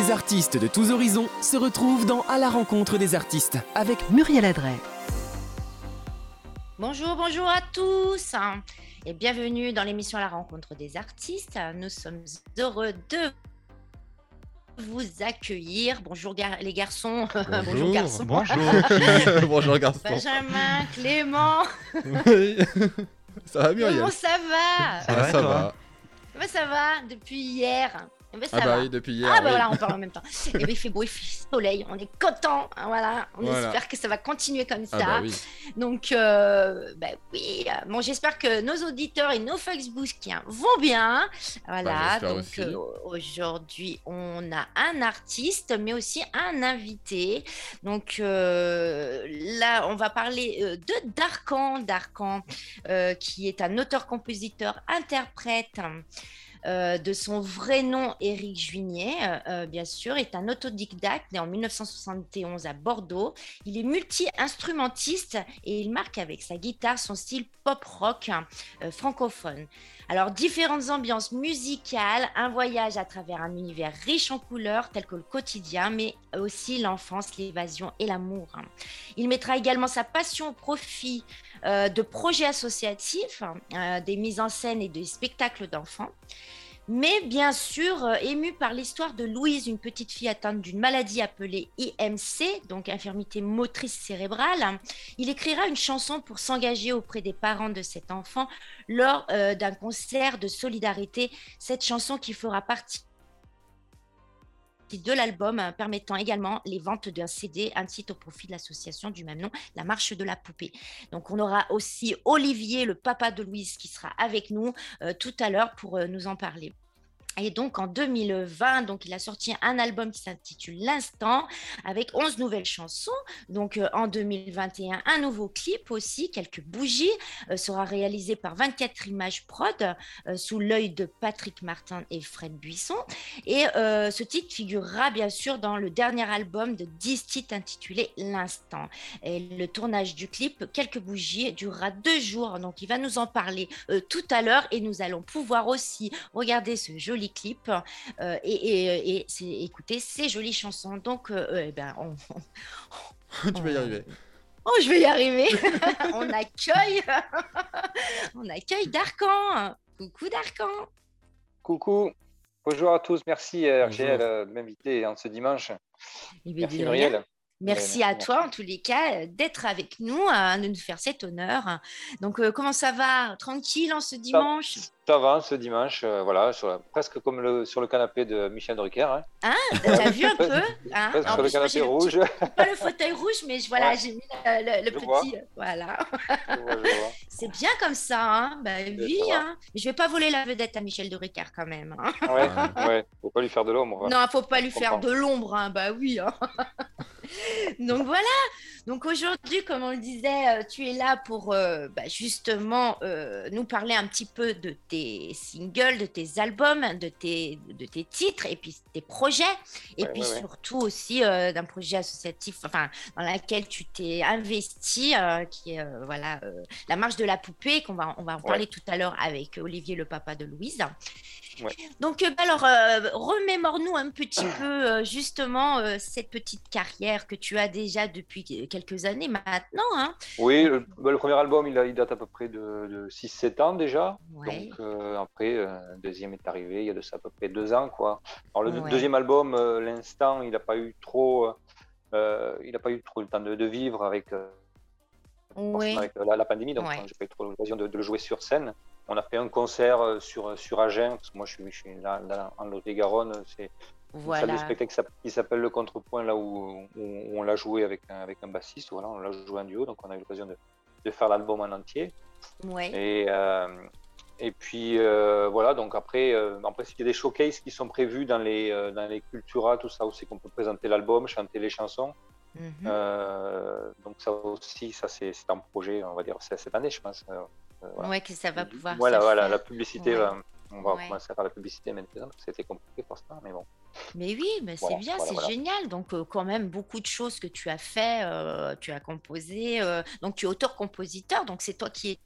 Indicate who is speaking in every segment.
Speaker 1: Les artistes de tous horizons se retrouvent dans À la rencontre des artistes avec Muriel Adret.
Speaker 2: Bonjour, bonjour à tous et bienvenue dans l'émission À la rencontre des artistes. Nous sommes heureux de vous accueillir. Bonjour les garçons.
Speaker 3: Bonjour,
Speaker 2: garçons.
Speaker 3: Bonjour. bonjour garçons.
Speaker 2: Benjamin, Clément.
Speaker 3: Ça va Muriel?
Speaker 2: Comment ça va?
Speaker 3: Ça va, ça va.
Speaker 2: Comment ça va? Depuis hier ben, ça
Speaker 3: ah bah
Speaker 2: va.
Speaker 3: oui, depuis hier.
Speaker 2: Ah bah
Speaker 3: oui.
Speaker 2: voilà, on parle en même temps. Et ben, il fait beau, il fait soleil, on est content, hein, voilà. On
Speaker 3: Voilà.
Speaker 2: espère que ça va continuer comme ça.
Speaker 3: Ah bah oui.
Speaker 2: Donc, euh, bah oui, euh, bon, j'espère que nos auditeurs et nos Facebookiens vont bien. Voilà,
Speaker 3: Bah,
Speaker 2: donc euh, aujourd'hui, on a un artiste, mais aussi un invité. Donc euh, là, on va parler euh, de Darkan, Darkan, euh, qui est un auteur-compositeur, interprète. Euh, de son vrai nom, Éric Juignet, euh, euh, bien sûr, est un autodidacte né en 1971 à Bordeaux. Il est multi-instrumentiste et il marque avec sa guitare son style pop-rock euh, francophone. Alors, différentes ambiances musicales, un voyage à travers un univers riche en couleurs tel que le quotidien, mais aussi l'enfance, l'évasion et l'amour. Il mettra également sa passion au profit de projets associatifs, euh, des mises en scène et des spectacles d'enfants. Mais bien sûr, euh, ému par l'histoire de Louise, une petite fille atteinte d'une maladie appelée IMC, donc infirmité motrice cérébrale, il écrira une chanson pour s'engager auprès des parents de cet enfant lors euh, d'un concert de solidarité. Cette chanson qui fera partie de l'album, euh, permettant également les ventes d'un CD, un au profit de l'association du même nom, La Marche de la Poupée. Donc on aura aussi Olivier, le papa de Louise, qui sera avec nous euh, tout à l'heure pour euh, nous en parler. Et donc en 2020, donc il a sorti un album qui s'intitule L'instant avec 11 nouvelles chansons. Donc euh, en 2021, un nouveau clip aussi, quelques bougies, euh, sera réalisé par 24 images prod euh, sous l'œil de Patrick Martin et Fred Buisson. Et ce titre figurera bien sûr dans le dernier album de 10 titres intitulé L'instant. Et le tournage du clip, quelques bougies, durera deux jours. Donc il va nous en parler tout à l'heure et nous allons pouvoir aussi regarder ce joli clip euh, et, et- et c'est- écouter ces jolies chansons. Donc, euh, euh, eh ben, on-
Speaker 3: tu vas y arriver.
Speaker 2: Oh, je vais y arriver. on accueille, on accueille Darkan. Coucou Darkan.
Speaker 4: Coucou, bonjour à tous, merci euh,
Speaker 3: Bonjour.
Speaker 4: RGL euh, de m'inviter en ce dimanche.
Speaker 2: Eh bien,
Speaker 4: Merci. Muriel.
Speaker 2: Merci à toi, en tous les cas, euh, d'être avec nous, euh, de nous faire cet honneur. Donc, euh, comment ça va? Tranquille en ce dimanche?
Speaker 4: Ça va ce dimanche, euh, voilà, sur la- presque comme le, sur le canapé de Michel Drucker. Hein,
Speaker 2: Hein T'as vu un peu? Hein?
Speaker 4: Presque sur le canapé
Speaker 2: le
Speaker 4: rouge.
Speaker 2: petit- Pas le fauteuil rouge, mais je- voilà,
Speaker 4: Ouais.
Speaker 2: j'ai mis le,
Speaker 4: vois.
Speaker 2: petit. Voilà. C'est bien comme ça, hein bah, oui,
Speaker 4: ça
Speaker 2: hein. Mais je vais pas voler la vedette à Michel Ricard quand même. hein.
Speaker 4: Ouais, ouais, faut pas lui faire de l'ombre.
Speaker 2: Non, faut pas lui faire de l'ombre, hein. bah oui. Donc voilà. Donc aujourd'hui, comme on le disait, euh, tu es là pour euh, bah, justement euh, nous parler un petit peu de tes singles, de tes albums, de tes, de tes titres et puis tes projets. Et
Speaker 4: Ouais,
Speaker 2: puis
Speaker 4: ouais, ouais.
Speaker 2: surtout aussi euh, d'un projet associatif, enfin dans lequel tu t'es investi, qui est voilà la marche de la poupée qu'on va on va en parler tout à l'heure avec Olivier, le papa de Louise.
Speaker 4: Ouais.
Speaker 2: Donc euh, bah, alors euh, remémore-nous un petit peu euh, justement euh, cette petite carrière que tu as déjà depuis quelques années maintenant. Hein.
Speaker 4: Oui, le, bah, le premier album, il, date à peu près de, de 6-7 ans déjà.
Speaker 2: Ouais.
Speaker 4: Donc après, le deuxième est arrivé il y a de ça à peu près deux ans. Quoi. Alors le
Speaker 2: Ouais.
Speaker 4: deuxième album, l'instant, il n'a pas eu trop... il n'a pas eu trop le temps de, de vivre avec,
Speaker 2: Oui.
Speaker 4: avec euh, la, la pandémie, donc
Speaker 2: Ouais.
Speaker 4: euh, j'ai pas eu trop l'occasion de, de le jouer sur scène. On a fait un concert euh, sur, sur Agen, parce que moi je suis, je suis là, là, en Lot-et-Garonne, c'est une salle de
Speaker 2: Voilà.
Speaker 4: spectacle qui s'app- qui s'appelle Le Contrepoint, là où, où on l'a joué avec un, avec un bassiste, voilà, on l'a joué en duo, donc on a eu l'occasion de, de faire l'album en entier.
Speaker 2: Ouais.
Speaker 4: Et, euh, et puis euh, voilà, donc après, euh, principe, il y a des showcases qui sont prévus dans les, euh, dans les Cultura, tout ça, où c'est qu'on peut présenter l'album, chanter les chansons.
Speaker 2: Mhm.
Speaker 4: Euh, donc ça aussi, ça c'est un projet, on va dire, c'est cette année, je pense. Euh, euh, voilà.
Speaker 2: Ouais, que ça va pouvoir.
Speaker 4: Voilà, voilà,
Speaker 2: faire.
Speaker 4: la publicité,
Speaker 2: Ouais.
Speaker 4: va- on va
Speaker 2: Ouais.
Speaker 4: commencer à faire la publicité maintenant, parce que c'était compliqué pour ça, mais bon.
Speaker 2: Mais oui, mais c'est
Speaker 4: Voilà,
Speaker 2: bien,
Speaker 4: voilà,
Speaker 2: c'est
Speaker 4: voilà.
Speaker 2: génial. Donc, euh, quand même, beaucoup de choses que tu as fait, euh, tu as composé. euh, donc, tu es auteur-compositeur, donc c'est toi qui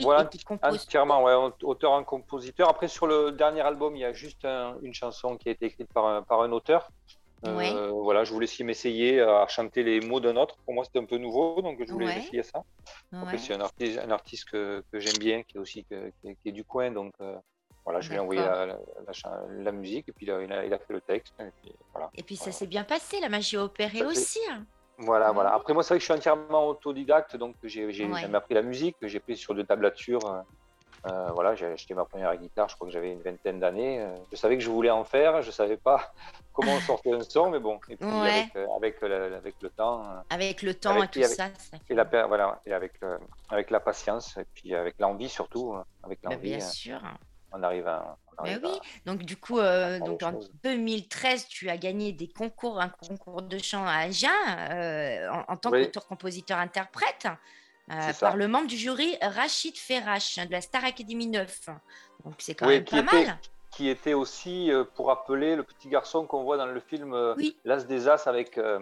Speaker 4: Voilà,
Speaker 2: et qui compose.
Speaker 4: Entièrement, ouais, aut- auteur en compositeur. Après, sur le dernier album, il y a juste un- une chanson qui a été écrite par un, par un auteur. Euh. Voilà, je voulais essayer m'essayer à chanter les mots d'un autre. Pour moi, c'était un peu nouveau, donc je voulais
Speaker 2: Ouais.
Speaker 4: essayer ça.
Speaker 2: Ouais.
Speaker 4: c'est un artiste, un artiste que, que j'aime bien, qui est aussi que- qui, est, qui est du coin, donc euh, voilà, je lui ai envoyé la, la- la cha- la musique et puis il a, il a- il a fait le texte. Et puis, voilà.
Speaker 2: Et puis ça s'est bien passé, la magie opérée
Speaker 4: Ça fait-
Speaker 2: aussi. hein.
Speaker 4: Voilà, voilà. Après, moi, c'est vrai que je suis entièrement autodidacte, donc j'ai appris la musique. J'ai pris sur deux tablatures. Euh, voilà, j'ai acheté ma première guitare, je crois que j'avais une vingtaine d'années. euh, je savais que je voulais en faire, je savais pas comment on sortait un son, mais bon. Et puis
Speaker 2: Ouais.
Speaker 4: avec, euh, avec, le, avec le temps
Speaker 2: Avec le temps
Speaker 4: Avec-
Speaker 2: et tout
Speaker 4: avec-
Speaker 2: ça. ça
Speaker 4: et la, voilà, et avec, avec la patience et puis avec l'envie surtout, avec
Speaker 2: Bah,
Speaker 4: l'envie,
Speaker 2: bien sûr.
Speaker 4: on arrive à. on
Speaker 2: Mais
Speaker 4: arrive
Speaker 2: oui,
Speaker 4: à-
Speaker 2: donc du coup, euh, donc en
Speaker 4: choses.
Speaker 2: 2013, tu as gagné des concours, un concours de chant à Agen euh, en, en tant
Speaker 4: Oui.
Speaker 2: qu'auteur-compositeur-interprète euh, par le membre du jury Rachid Ferrache de la Star Academy 9. Donc c'est quand
Speaker 4: Oui,
Speaker 2: même pas
Speaker 4: était-
Speaker 2: mal.
Speaker 4: Qui était aussi euh, pour appeler le petit garçon qu'on voit dans le film euh,
Speaker 2: Oui.
Speaker 4: L'As des As avec, avec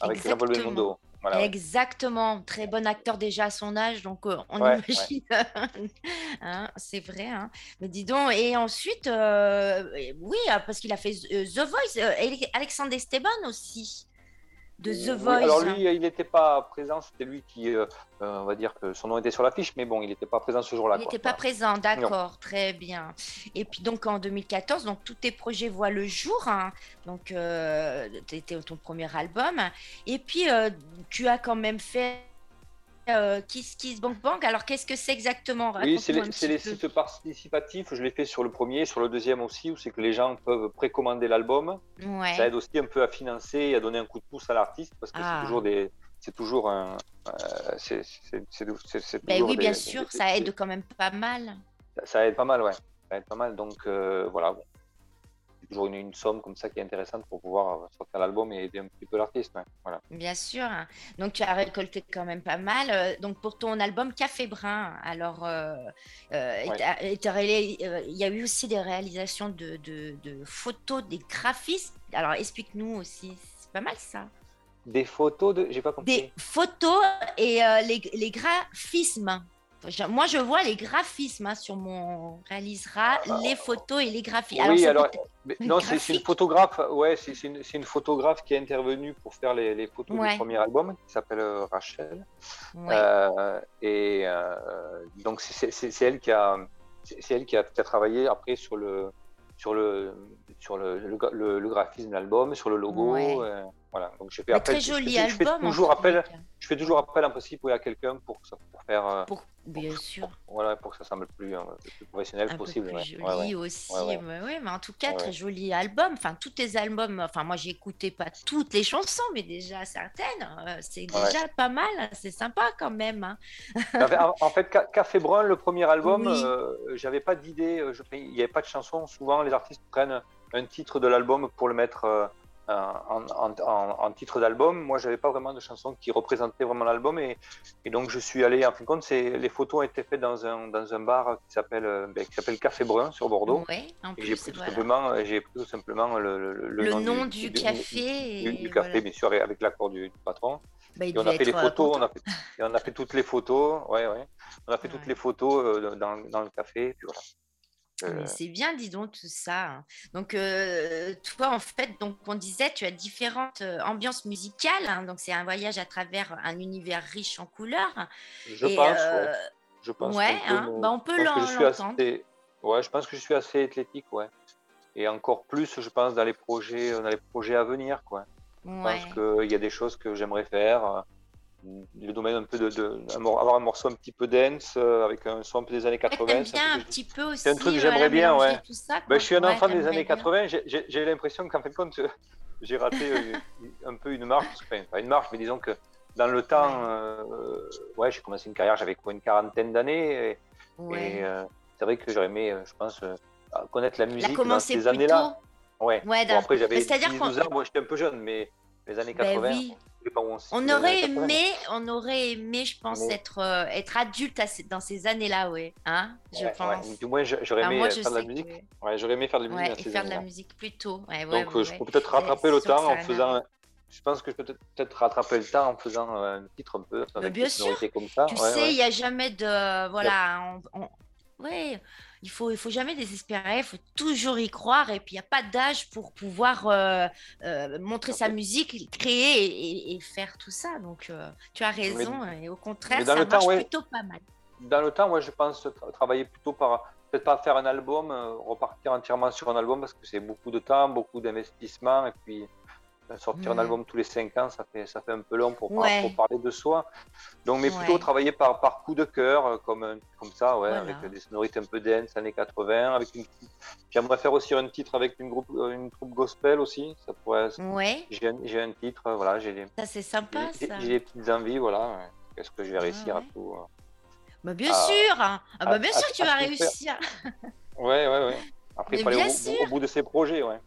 Speaker 4: Jean
Speaker 2: Exactement.
Speaker 4: Belmondo. Voilà, ouais.
Speaker 2: Exactement, très bon acteur déjà à son âge, donc euh, on
Speaker 4: Ouais,
Speaker 2: imagine, Hein, c'est vrai. hein. Mais dis donc, et ensuite, euh, oui, parce qu'il a fait The Voice, euh, Alexandre Esteban aussi, de The
Speaker 4: Oui,
Speaker 2: Voice.
Speaker 4: alors lui, il n'était pas présent, c'était lui qui, euh, euh, on va dire que son nom était sur l'affiche, mais bon, il n'était pas présent ce jour-là.
Speaker 2: Il n'était pas présent, d'accord, très bien. Et puis donc en 2014, donc tous tes projets voient le jour. hein. Donc euh, c'était ton premier album. Et puis euh, tu as quand même fait euh, Kiss Kiss Bank Bank. Alors qu'est-ce que c'est exactement?
Speaker 4: Oui, c'est les, sites participatifs. Je l'ai fait sur le premier, sur le deuxième aussi, où c'est que les gens peuvent précommander l'album.
Speaker 2: Ouais.
Speaker 4: Ça aide aussi un peu à financer et à donner un coup de pouce à l'artiste parce que
Speaker 2: Ah.
Speaker 4: c'est toujours des, c'est toujours un, euh, c'est,
Speaker 2: Ben oui, bien
Speaker 4: des-
Speaker 2: sûr,
Speaker 4: des-
Speaker 2: ça aide quand même pas mal.
Speaker 4: ça, ça aide pas mal, ouais. Ça aide pas mal. Donc euh, voilà. C'est toujours une, une somme comme ça qui est intéressante pour pouvoir euh, sortir l'album et aider un petit peu l'artiste. ouais. Voilà.
Speaker 2: Bien sûr. Donc, tu as récolté quand même pas mal. Euh, Donc, pour ton album Café Brun, alors, euh, euh,
Speaker 4: Ouais.
Speaker 2: et euh, il y a eu aussi des réalisations de, de- de photos, des graphismes. Alors, explique-nous aussi. C'est pas mal ça.
Speaker 4: Des photos de, j'ai pas compris.
Speaker 2: Des photos et les, les graphismes. Moi, je vois les graphismes hein, sur mon réalisera, les photos et les graphismes.
Speaker 4: Oui, alors, mais non, c'est c'est une photographe. Ouais, c'est c'est une, c'est une photographe qui est intervenue pour faire les, les photos
Speaker 2: Ouais.
Speaker 4: du premier album, qui s'appelle euh, Rachel.
Speaker 2: ouais.
Speaker 4: Euh, et euh, donc c'est- elle qui a, c'est c'est elle qui a, qui a travaillé après sur le, sur le, sur le, le, gra- le- le graphisme de l'album, sur le logo.
Speaker 2: Ouais.
Speaker 4: euh, voilà. Donc fait
Speaker 2: Mais
Speaker 4: appel.
Speaker 2: très
Speaker 4: je-
Speaker 2: joli
Speaker 4: je, fais
Speaker 2: album. en
Speaker 4: toujours appel. Je fais toujours appel oui, à quelqu'un pour, pour faire, euh,
Speaker 2: Pour... Bien sûr.
Speaker 4: voilà, pour que ça semble le plus, euh, le plus professionnel
Speaker 2: un
Speaker 4: possible.
Speaker 2: peu plus
Speaker 4: ouais.
Speaker 2: joli
Speaker 4: Ouais, ouais.
Speaker 2: aussi. Mais mais en tout cas, très joli album. Enfin, tous tes albums, enfin, moi, j'ai écouté pas toutes les chansons, mais déjà certaines. euh, c'est déjà pas mal. C'est sympa quand même. hein.
Speaker 4: En fait- En fait, Ca- Café Brun, le premier album,
Speaker 2: Oui.
Speaker 4: euh, j'avais pas d'idée. je- Il n'y avait pas de chanson. Souvent, les artistes prennent un titre de l'album pour le mettre euh, en, en- en- en titre d'album. Moi, j'avais pas vraiment de chanson qui représentait vraiment l'album. Et, et donc, je suis allé, en fin de compte, les photos ont été faites dans un, dans un bar qui s'appelle euh, ben, qui s'appelle Café Brun sur Bordeaux.
Speaker 2: Ouais,
Speaker 4: j'ai pris, tout
Speaker 2: voilà.
Speaker 4: simplement, euh, j'ai pris tout simplement le, le- le
Speaker 2: Le nom du café.
Speaker 4: du,
Speaker 2: et
Speaker 4: du café,
Speaker 2: voilà.
Speaker 4: bien sûr, avec l'accord du, du patron.
Speaker 2: Bah,
Speaker 4: Et on a fait les
Speaker 2: euh,
Speaker 4: photos, on a fait, et on a fait toutes les photos, ouais, ouais. On a fait toutes les photos dans, dans le café, puis voilà. Euh,
Speaker 2: Mais c'est bien, dis donc, tout ça. hein. Donc, euh, toi, en fait, donc, on disait, tu as différentes euh, ambiances musicales. hein. donc, c'est un voyage à travers un univers riche en couleurs.
Speaker 4: je
Speaker 2: Et,
Speaker 4: pense,
Speaker 2: euh,
Speaker 4: ouais. Je pense
Speaker 2: ouais,
Speaker 4: peut
Speaker 2: hein, bah, on peut l'entendre.
Speaker 4: assez- Ouais, je pense que je suis assez athlétique, ouais. Et encore plus, je pense, dans les projets, dans les projets à venir, quoi. Je
Speaker 2: Ouais.
Speaker 4: pense qu'il y a des choses que j'aimerais faire. Euh, Le domaine un peu de, avoir un morceau un petit peu dance euh, avec un son un peu des années
Speaker 2: Ouais,
Speaker 4: 80.
Speaker 2: T'aimes
Speaker 4: c'est
Speaker 2: bien
Speaker 4: un
Speaker 2: petit peu aussi.
Speaker 4: c'est un truc que
Speaker 2: voilà,
Speaker 4: j'aimerais bien, ouais.
Speaker 2: ça,
Speaker 4: Ben, je suis un
Speaker 2: Ouais,
Speaker 4: enfant des années
Speaker 2: bien.
Speaker 4: 80. J'ai- l'impression qu'en fin de compte, j'ai raté euh, un peu une marche. Enfin, pas une marche, mais disons que dans le temps, euh, ouais, j'ai commencé une carrière, j'avais quoi, une quarantaine d'années. Et,
Speaker 2: Ouais.
Speaker 4: et, euh, c'est vrai que j'aurais aimé, euh, je pense, euh, connaître la musique dans ces années-là. Ouais.
Speaker 2: Ouais,
Speaker 4: Bon, après, j'avais
Speaker 2: mais c'est-à-dire
Speaker 4: 10,
Speaker 2: qu'on-
Speaker 4: 12 ans, moi j'étais un peu jeune, mais les années
Speaker 2: Ben
Speaker 4: 80,
Speaker 2: oui.
Speaker 4: je sais pas où on
Speaker 2: On aurait
Speaker 4: années 80.
Speaker 2: aimé, on aurait aimé, je pense,
Speaker 4: Mais-
Speaker 2: être, euh, être adulte à dans ces années-là, ouais. Hein, je
Speaker 4: Ouais, ouais.
Speaker 2: pense.
Speaker 4: Du moins, j'aurais
Speaker 2: Enfin,
Speaker 4: aimé euh,
Speaker 2: je
Speaker 4: faire de la musique.
Speaker 2: que-
Speaker 4: Ouais, j'aurais aimé faire de la musique
Speaker 2: Ouais, et faire de la musique plus tôt. Ouais, ouais,
Speaker 4: Donc,
Speaker 2: ouais,
Speaker 4: euh, je
Speaker 2: ouais.
Speaker 4: peux peut-être
Speaker 2: Ouais,
Speaker 4: rattraper le temps en
Speaker 2: a un
Speaker 4: faisant, je pense que je peux peut-être rattraper le temps en faisant un titre un peu
Speaker 5: avec bien sûr.
Speaker 4: comme ça.
Speaker 5: Tu sais, il n'y a jamais de voilà, ouais, il faut, il faut jamais désespérer, il faut toujours y croire. Et puis, il n'y a pas d'âge pour pouvoir euh, euh, montrer sa musique, créer et, faire tout ça. Donc, euh, tu as raison. et au contraire, ça marche plutôt pas mal.
Speaker 4: Dans le temps, moi, je pense travailler plutôt par, peut-être pas faire un album, repartir entièrement sur un album parce que c'est beaucoup de temps, beaucoup d'investissement. Et puis, Sortir un album tous les 5 ans, ça fait, ça fait un peu long pour, parler de soi. Donc, mais plutôt travailler par, par coup de cœur, euh, comme, comme ça, ouais, avec des sonorités un peu dense, années 80. Avec une... J'aimerais faire aussi un titre avec une, groupe, euh, une troupe gospel aussi. Ça pourrait...
Speaker 5: Ouais.
Speaker 4: J'ai un, un, titre, euh, voilà. J'ai
Speaker 5: Ça, c'est sympa,
Speaker 4: ça. J'ai des petites envies, voilà. Est-ce que je vais réussir à tout.
Speaker 5: Bah, bien sûr! Ah bah, bien sûr que tu vas réussir!
Speaker 4: Ouais, ouais, ouais. Après, il faut aller au, bout de ses projets. Ouais.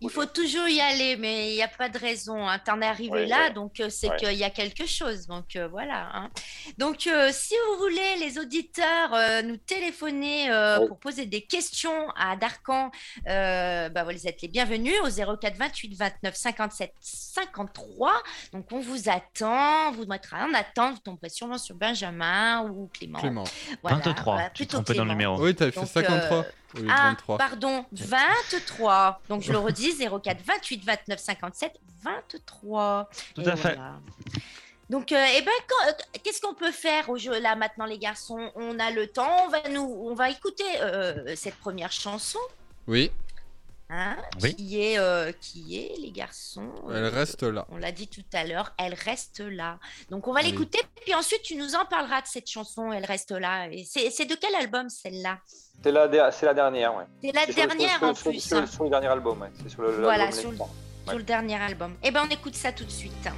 Speaker 5: Il faut toujours y aller, mais il n'y a pas de raison. Hein. Tu en es arrivé là, donc euh, c'est qu'il y a quelque chose. Donc euh, voilà. Hein. Donc euh, si vous voulez, les auditeurs, nous téléphoner pour poser des questions à Darkan, bah, vous êtes les bienvenus au 04 28 29 57 53. Donc on vous attend, vous mettra en attente, vous tomberez sûrement sur Benjamin ou Clément.
Speaker 3: Clément.
Speaker 2: 23, tu te dans le numéro.
Speaker 3: Oui, tu avais fait 53
Speaker 5: ah, pardon, 23. Donc je le redis, 04 28 29 57 23.
Speaker 2: Tout à fait.
Speaker 5: Donc, euh, eh ben, euh, qu'est-ce qu'on peut faire au jeu là maintenant, les garçons? On a le temps, on va nous, on va écouter euh, cette première chanson.
Speaker 3: Oui.
Speaker 5: Hein, qui, est, euh, qui est, les garçons?
Speaker 3: Elle reste là.
Speaker 5: On l'a dit tout à l'heure, elle reste là. Donc on va l'écouter, puis ensuite tu nous en parleras de cette chanson, Elle reste là. Et c'est de quel album celle-là?
Speaker 4: C'est la, la dernière, ouais.
Speaker 5: C'est la dernière en plus.
Speaker 4: Sur, sur, le dernier album, ouais. C'est sur le,
Speaker 5: voilà, sur, sur le dernier album. Et eh ben on écoute ça tout de suite.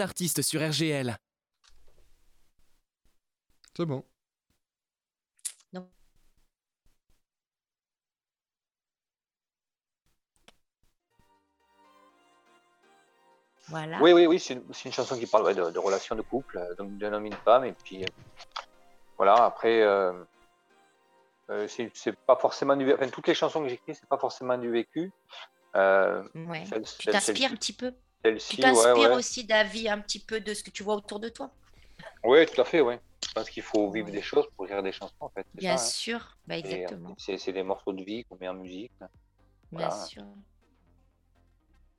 Speaker 1: Artiste sur RGL.
Speaker 6: C'est bon.
Speaker 2: Voilà.
Speaker 4: Oui, oui, oui, c'est une, chanson qui parle ouais, de, de relations de couple, euh, donc d'un homme et une femme. Et puis, euh, voilà, après, euh, euh, c'est pas forcément du vécu. Enfin, toutes les chansons que j'écris, c'est pas forcément du vécu. Euh,
Speaker 2: Ouais. Tu t'inspires un petit peu? Tu
Speaker 4: Celle-ci,
Speaker 2: t'inspires
Speaker 4: ouais.
Speaker 2: aussi d'avis un petit peu de ce que tu vois autour de toi.
Speaker 4: Oui, tout à fait, oui. Je pense qu'il faut vivre des choses pour écrire des chansons, en fait.
Speaker 2: Bien
Speaker 4: ça, hein.
Speaker 2: sûr, bah,
Speaker 4: euh,
Speaker 2: exactement.
Speaker 4: C'est des morceaux de vie qu'on met en musique.
Speaker 2: Bien
Speaker 4: Voilà.
Speaker 2: sûr.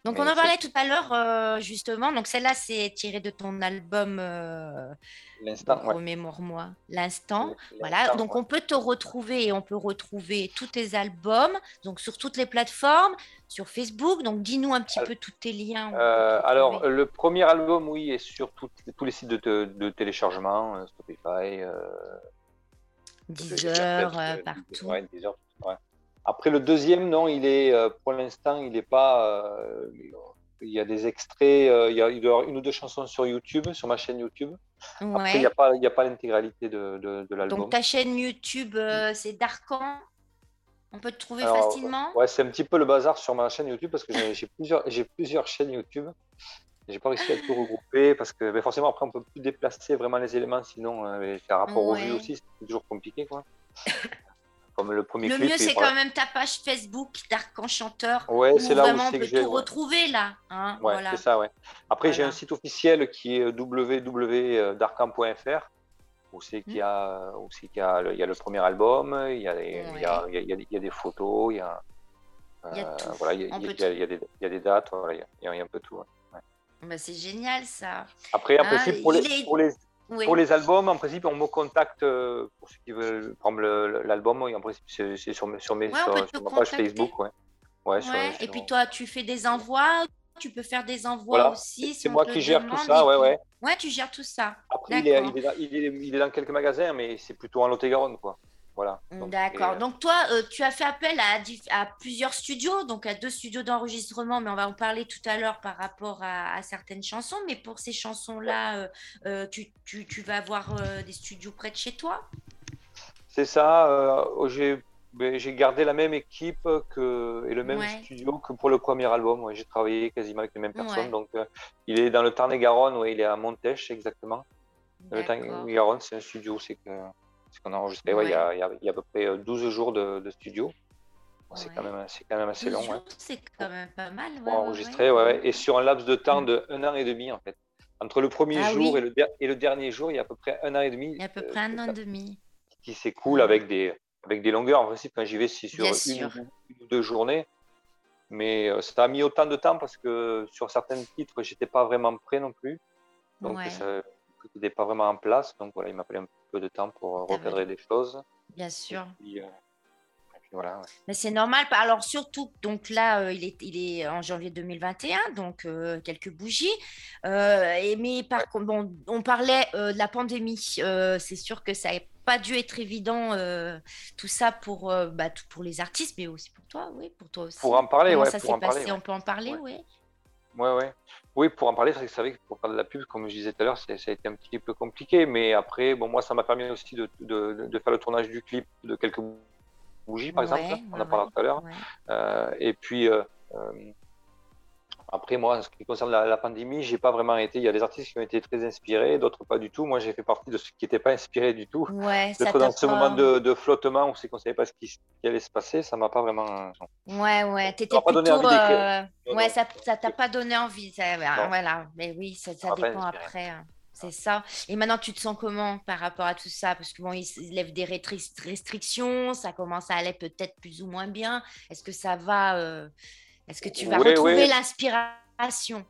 Speaker 2: Donc on en parlait tout à l'heure euh, justement. Donc celle-là c'est tiré de ton album euh,
Speaker 4: L'instant,
Speaker 2: donc,
Speaker 4: ouais.
Speaker 2: Remémore-moi l'instant. Voilà. Donc
Speaker 4: ouais.
Speaker 2: on peut te retrouver et on peut retrouver tous tes albums donc sur toutes les plateformes, sur Facebook. Donc dis-nous un petit peu tous tes liens.
Speaker 4: Euh, alors, le premier album, oui, est sur tout- tous les sites de, te- de téléchargement, Spotify, euh,
Speaker 2: Deezer,
Speaker 4: euh,
Speaker 2: euh, partout.
Speaker 4: ouais, Deezer, ouais. Après, le deuxième, non, il est, euh, pour l'instant, il n'est pas. euh, il y a des extraits, euh, il, y a, il doit y avoir une ou deux chansons sur YouTube, sur ma chaîne YouTube. Après, il n'y a pas, il y a pas l'intégralité de, de, de l'album.
Speaker 2: Donc ta chaîne YouTube c'est Darkan. On peut te trouver
Speaker 4: Alors,
Speaker 2: facilement?
Speaker 4: Ouais, c'est un petit peu le bazar sur ma chaîne YouTube parce que j'ai plusieurs, j'ai plusieurs chaînes YouTube. J'ai pas réussi à tout regrouper parce que ben, forcément après on peut plus déplacer vraiment les éléments sinon euh, par rapport aux vues aussi c'est toujours compliqué quoi. Comme le premier
Speaker 2: Le
Speaker 4: clip.
Speaker 2: mieux, c'est
Speaker 4: voilà.
Speaker 2: quand même ta page Facebook d'Arcan Chanteur.
Speaker 4: Ouais, c'est là où
Speaker 2: on peut tout retrouver là. hein,
Speaker 4: Ouais,
Speaker 2: voilà.
Speaker 4: c'est ça, ouais. Après, j'ai un site officiel qui est www.darkam.fr où c'est qu'il y a, où c'est qu'il y a, le, il y a le premier album, il y a, des- il y a, il y a- il y a des- il y a des photos, il y a, euh, voilà, il y a, des, il y a des dates, voilà, il y a, un peu tout. ouais.
Speaker 2: Bah, c'est génial ça.
Speaker 4: Après,
Speaker 2: Ah,
Speaker 4: principe, pour les,
Speaker 2: est-
Speaker 4: pour, les,
Speaker 2: Oui.
Speaker 4: pour les albums, en principe, on me contacte euh, pour ceux qui veulent prendre l'album. En principe, c'est sur, sur, mes,
Speaker 2: Ouais,
Speaker 4: sur, ma page. Facebook. Ouais. Ouais,
Speaker 2: Et puis toi, tu fais des envois. Tu peux faire des envois
Speaker 4: Voilà.
Speaker 2: aussi. si
Speaker 4: c'est moi qui gère tout ça. Ouais, ouais.
Speaker 2: Ouais, tu gères tout ça.
Speaker 4: Après, il est, il, est dans, il, est, il est dans quelques magasins, mais c'est plutôt en Lot-et-Garonne. Quoi. Voilà.
Speaker 2: D'accord.
Speaker 4: euh,
Speaker 2: Donc toi, euh, tu as fait appel à, plusieurs studios, donc à deux studios d'enregistrement, mais on va en parler tout à l'heure par rapport à, à certaines chansons. Mais pour ces chansons-là, euh, tu, tu- tu vas avoir des studios près de chez toi?
Speaker 4: C'est ça. j'ai ben, j'ai gardé la même équipe que, et le même
Speaker 2: Ouais.
Speaker 4: studio que pour le premier album. ouais. J'ai travaillé quasiment avec les mêmes personnes.
Speaker 2: Ouais.
Speaker 4: Donc, euh, il est dans le Tarn-et-Garonne. il est à Montèche, exactement. Le. Tarn-et-Garonne, c'est un studio. C'est que qu'on a enregistré. ouais, il, y a,
Speaker 2: Ouais.
Speaker 4: il y a- il y a à peu près euh, 12 jours de, de studio. C'est quand, quand même assez
Speaker 2: 12
Speaker 4: long.
Speaker 2: jours, c'est quand même pas mal.
Speaker 4: pour enregistrer,
Speaker 2: ouais.
Speaker 4: et sur un laps de temps
Speaker 2: Mm.
Speaker 4: de un an et demi en fait. Entre le premier
Speaker 2: Ah
Speaker 4: jour
Speaker 2: oui.
Speaker 4: et, le der- et le dernier jour, il y a à peu près un an et demi
Speaker 2: Il y a à peu
Speaker 4: euh,
Speaker 2: près un an et demi.
Speaker 4: qui s'écoule
Speaker 2: Mm.
Speaker 4: avec des, avec des longueurs. En principe, quand j'y vais, c'est sur une ou deux journées. Mais euh, ça a mis autant de temps parce que sur certains titres, j'étais pas vraiment prêt non plus. Donc
Speaker 2: Ouais.
Speaker 4: ça n'était pas vraiment en place. Donc voilà, il m'a fallu un peu de temps pour euh,
Speaker 2: T'avais-
Speaker 4: recadrer des choses.
Speaker 2: Bien sûr.
Speaker 4: Et puis, euh, et puis voilà. ouais.
Speaker 2: Mais c'est normal. Alors surtout, donc là, euh, il, est, il est en janvier 2021, donc euh, quelques bougies. Et, mais par contre, bon, on parlait de la pandémie. C'est sûr que ça n'a pas dû être évident tout ça pour, bah, tout pour les artistes, mais aussi pour toi, oui, pour toi aussi.
Speaker 4: Pour en parler, ouais,
Speaker 2: ça s'est passé?
Speaker 4: ouais.
Speaker 2: On peut en parler,
Speaker 4: Ouais.
Speaker 2: oui.
Speaker 4: Ouais, ouais. Oui, pour en parler, c'est vrai que pour faire de la pub, comme je disais tout à l'heure, ça a été un petit peu compliqué. Mais après, bon, moi, ça m'a permis aussi de, de- de faire le tournage du clip de quelques bougies, par exemple.
Speaker 2: Ouais,
Speaker 4: On en parlé tout à l'heure. Euh, et puis, euh, euh, Après, moi, en ce qui concerne la, pandémie, j'ai pas vraiment été. Il y a des artistes qui ont été très inspirés, d'autres pas du tout. Moi, j'ai fait partie de ceux qui n'étaient pas inspirés du tout.
Speaker 2: Ouais,
Speaker 4: ça dans ce moment de, flottement où c'est qu'on savait pas ce qui, allait se passer, ça m'a pas vraiment.
Speaker 2: Ouais, ouais. T'étais plutôt. Euh... Ouais, ça, ça t'a pas donné envie. Ça... Voilà. Mais oui, ça, ça dépend après. Hein. C'est ça. Et maintenant, tu te sens comment par rapport à tout ça? Parce que bon, ils lèvent des restrictions, ça commence à aller peut-être plus ou moins bien. Est-ce que ça va euh, Est-ce que tu vas retrouver l'inspiration?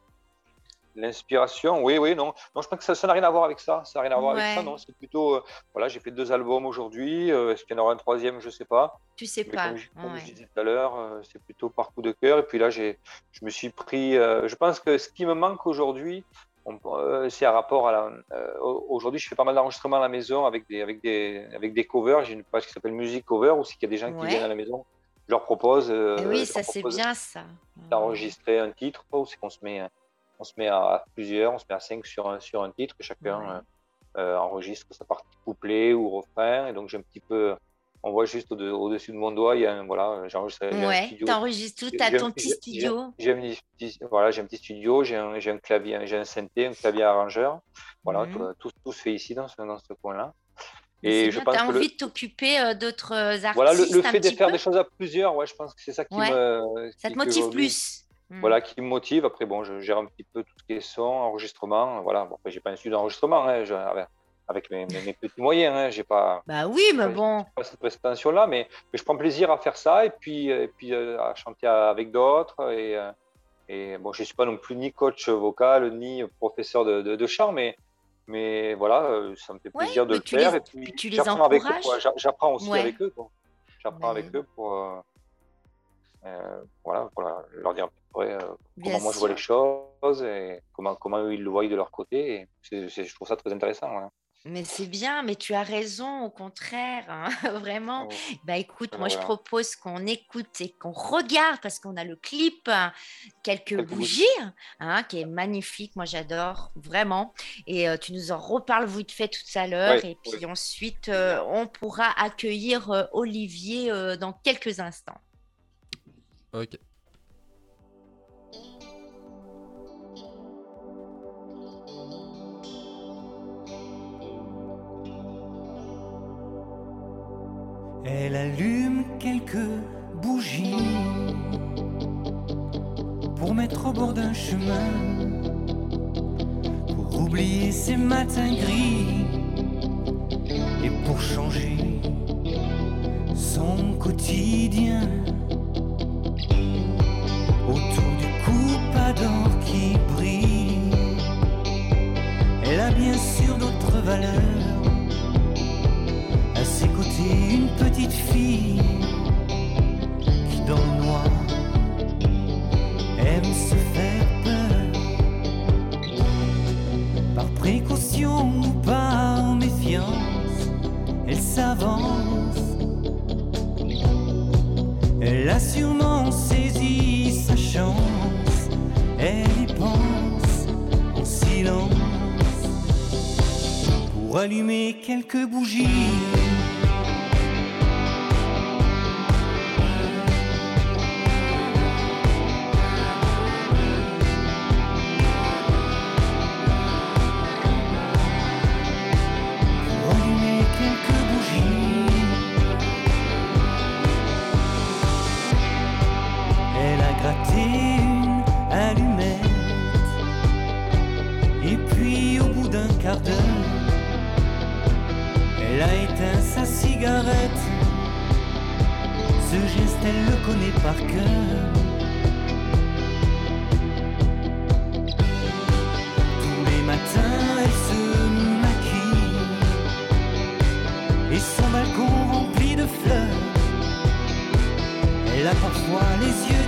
Speaker 4: L'inspiration, oui, oui, non. Non, je pense que ça n'a rien à voir avec ça. Ça n'a rien à voir avec ça, non. C'est plutôt, euh, voilà, j'ai fait deux albums aujourd'hui. Euh, est-ce qu'il y en aura un troisième Je ne sais pas.
Speaker 2: Tu sais pas.
Speaker 4: Comme, je, disais tout à l'heure, c'est plutôt par coup de cœur. Et puis là, je me suis pris. je pense que ce qui me manque aujourd'hui, euh, c'est un rapport à la. Euh, aujourd'hui, je fais pas mal d'enregistrements à la maison avec des, avec des, avec des covers. J'ai une page qui s'appelle Music Cover où s'il y a des gens qui viennent à la maison, je leur propose.
Speaker 2: Euh, oui, ça c'est bien ça.
Speaker 4: D'enregistrer un titre, c'est qu'on se met, on se met à plusieurs, on se met à cinq sur un, sur un titre, et chacun enregistre sa partie couplet ou refrain. Et donc j'ai un petit peu on voit juste au-dessus de mon doigt, il y a un, voilà, j'enregistre
Speaker 2: ouais, un studio. enregistres tout, à ton petit studio.
Speaker 4: J'ai un petit, voilà, j'ai un petit studio, j'ai un, un, clavier, j'ai un synthé, un clavier arrangeur. Voilà, mhm. tout, tout, se fait ici dans ce, dans ce coin-là.
Speaker 2: Et je pense as envie de t'occuper euh, d'autres artistes.
Speaker 4: Voilà, le, fait de faire des choses à plusieurs, ouais, je pense que c'est ça qui me.
Speaker 2: Ça te motive plus.
Speaker 4: Mhm. Voilà, qui me motive. Après, bon, je gère un petit peu tout ce qui est son, enregistrement. Voilà, bon, après, j'ai pas un studio d'enregistrement. Hein, avec mes, petits moyens. Hein. J'ai pas.
Speaker 2: Bah oui, mais bon.
Speaker 4: Pas cette prétention-là, mais, mais, je prends plaisir à faire ça et puis, et puis euh, à chanter avec d'autres. Et, euh, et bon, je suis pas non plus ni coach vocal ni professeur de, de, chant, mais, mais voilà, euh, ça me fait plaisir de le faire. et puis,
Speaker 2: tu les.
Speaker 4: J'apprends aussi avec eux. J'apprends avec eux pour, voilà, pour leur dire à peu près comment moi je vois les choses et comment, comment eux ils le voient de leur côté. Et je trouve ça très intéressant.
Speaker 2: Mais c'est bien, mais tu as raison, au contraire, hein, vraiment. Bah écoute, moi je propose qu'on écoute et qu'on regarde parce qu'on a le clip hein, Quelques bougies, hein, qui est magnifique, moi j'adore, vraiment. Et tu nous en reparles vite fait tout à l'heure. et puis ensuite, on pourra accueillir Olivier dans quelques instants.
Speaker 6: Ok.
Speaker 5: Elle allume quelques bougies pour mettre au bord d'un chemin, pour oublier ces matins gris et pour changer son quotidien. Autour du coup d'or qui brille, elle a bien sûr d'autres valeurs une petite fille qui dans le noir aime se faire peur. Par précaution ou par méfiance, elle s'avance. Elle a sûrement saisi sa chance, elle y pense en silence pour allumer quelques bougies. Précaution ou par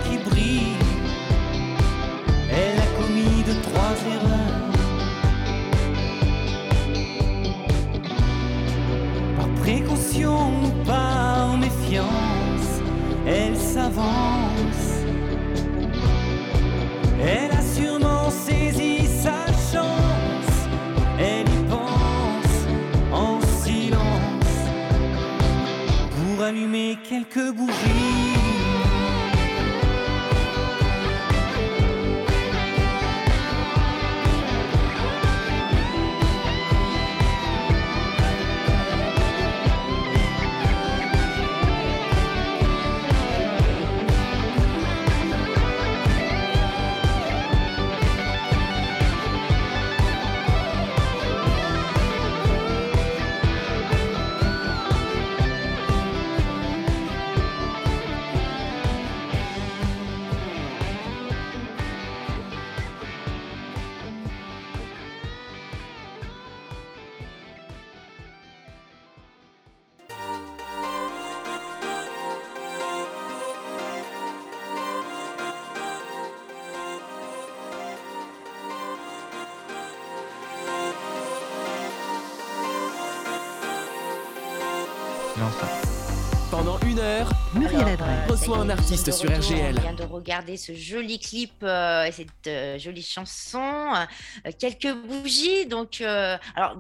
Speaker 1: Reçoit un artiste sur RGL.
Speaker 2: On vient de regarder ce joli clip euh, et cette euh, jolie chanson. Euh, quelques bougies. Donc, alors,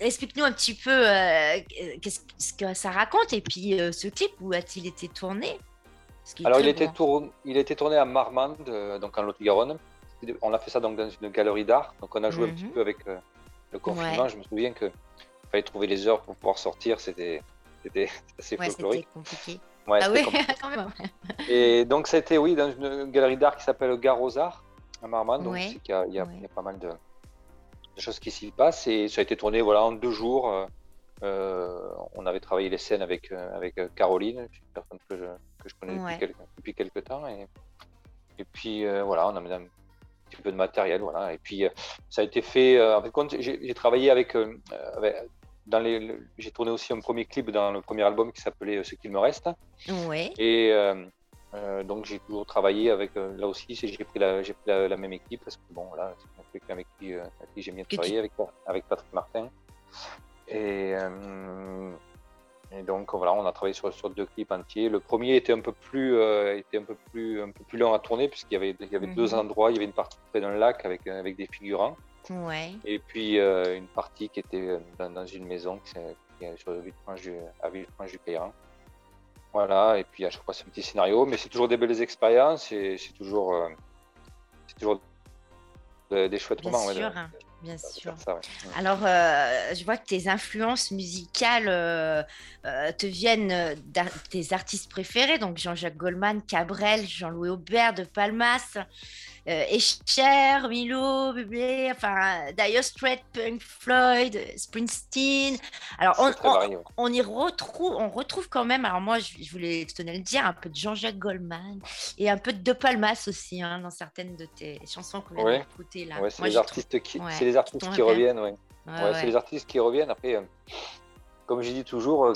Speaker 2: explique-nous un petit peu qu'est-ce que ça raconte et puis ce clip, où a-t-il été tourné?
Speaker 4: Alors, il, était tourné, il a été tourné à Marmande, donc en Lot-et-Garonne. On a fait ça donc dans une galerie d'art. Donc, on a joué un petit mhm. peu avec le confinement. Je me souviens qu'il fallait trouver les heures pour pouvoir sortir. C'était c'était assez
Speaker 2: ouais,
Speaker 4: folklorique.
Speaker 2: compliqué.
Speaker 4: Ouais, ah oui, quand même. Et donc, c'était, oui, dans une galerie d'art qui s'appelle Gare aux Arts, à Marmande. Donc, il y, a, y, a, pas mal de, choses qui s'y passent. Et ça a été tourné voilà, en deux jours. Euh, euh, on avait travaillé les scènes avec, euh, avec Caroline, une personne que je, que je connais depuis, quelques, temps. Et, et puis, voilà, on a mis un petit peu de matériel. Voilà. Et puis, ça a été fait. en fait, j'ai travaillé avec, avec les, j'ai tourné aussi un premier clip dans le premier album qui s'appelait Ce qu'il me reste.
Speaker 2: Ouais.
Speaker 4: Et euh, euh, donc j'ai toujours travaillé avec, euh, là aussi, j'ai pris, la, j'ai pris la, même équipe parce que bon, là, c'est un avec qui, avec qui j'aime bien travailler, avec, avec Patrick Martin. Et, et, donc voilà, on a travaillé sur, sur, deux clips entiers. Le premier était un peu plus, était un peu plus, un peu plus long à tourner puisqu'il y avait, il y avait deux mhm. endroits. Il y avait une partie près d'un lac avec, avec des figurants. Et puis euh, une partie qui était euh, dans, une maison qui, est sur à Villefranche du Payran. Voilà, et puis à chaque fois c'est un petit scénario, mais c'est toujours des belles expériences et c'est toujours, euh, toujours des chouettes
Speaker 2: Bien Sûr. Bien sûr. Alors, je vois que tes influences musicales te viennent de tes artistes préférés, donc Jean-Jacques Goldman, Cabrel, Jean-Louis Aubert de Palmas euh, Escher, Milo, Bublé, enfin Dire Straits, Pink Floyd, Springsteen. Alors on, on, y retrouve, on retrouve quand même. Alors moi, je, voulais te le dire, un peu de Jean-Jacques Goldman et un peu de De Palmas aussi hein, dans certaines de tes chansons qu'on vient d'écouter là.
Speaker 4: c'est les, artistes qui, c'est les artistes qui reviennent, ouais. c'est les artistes qui reviennent. Après, euh, comme je dis toujours, euh,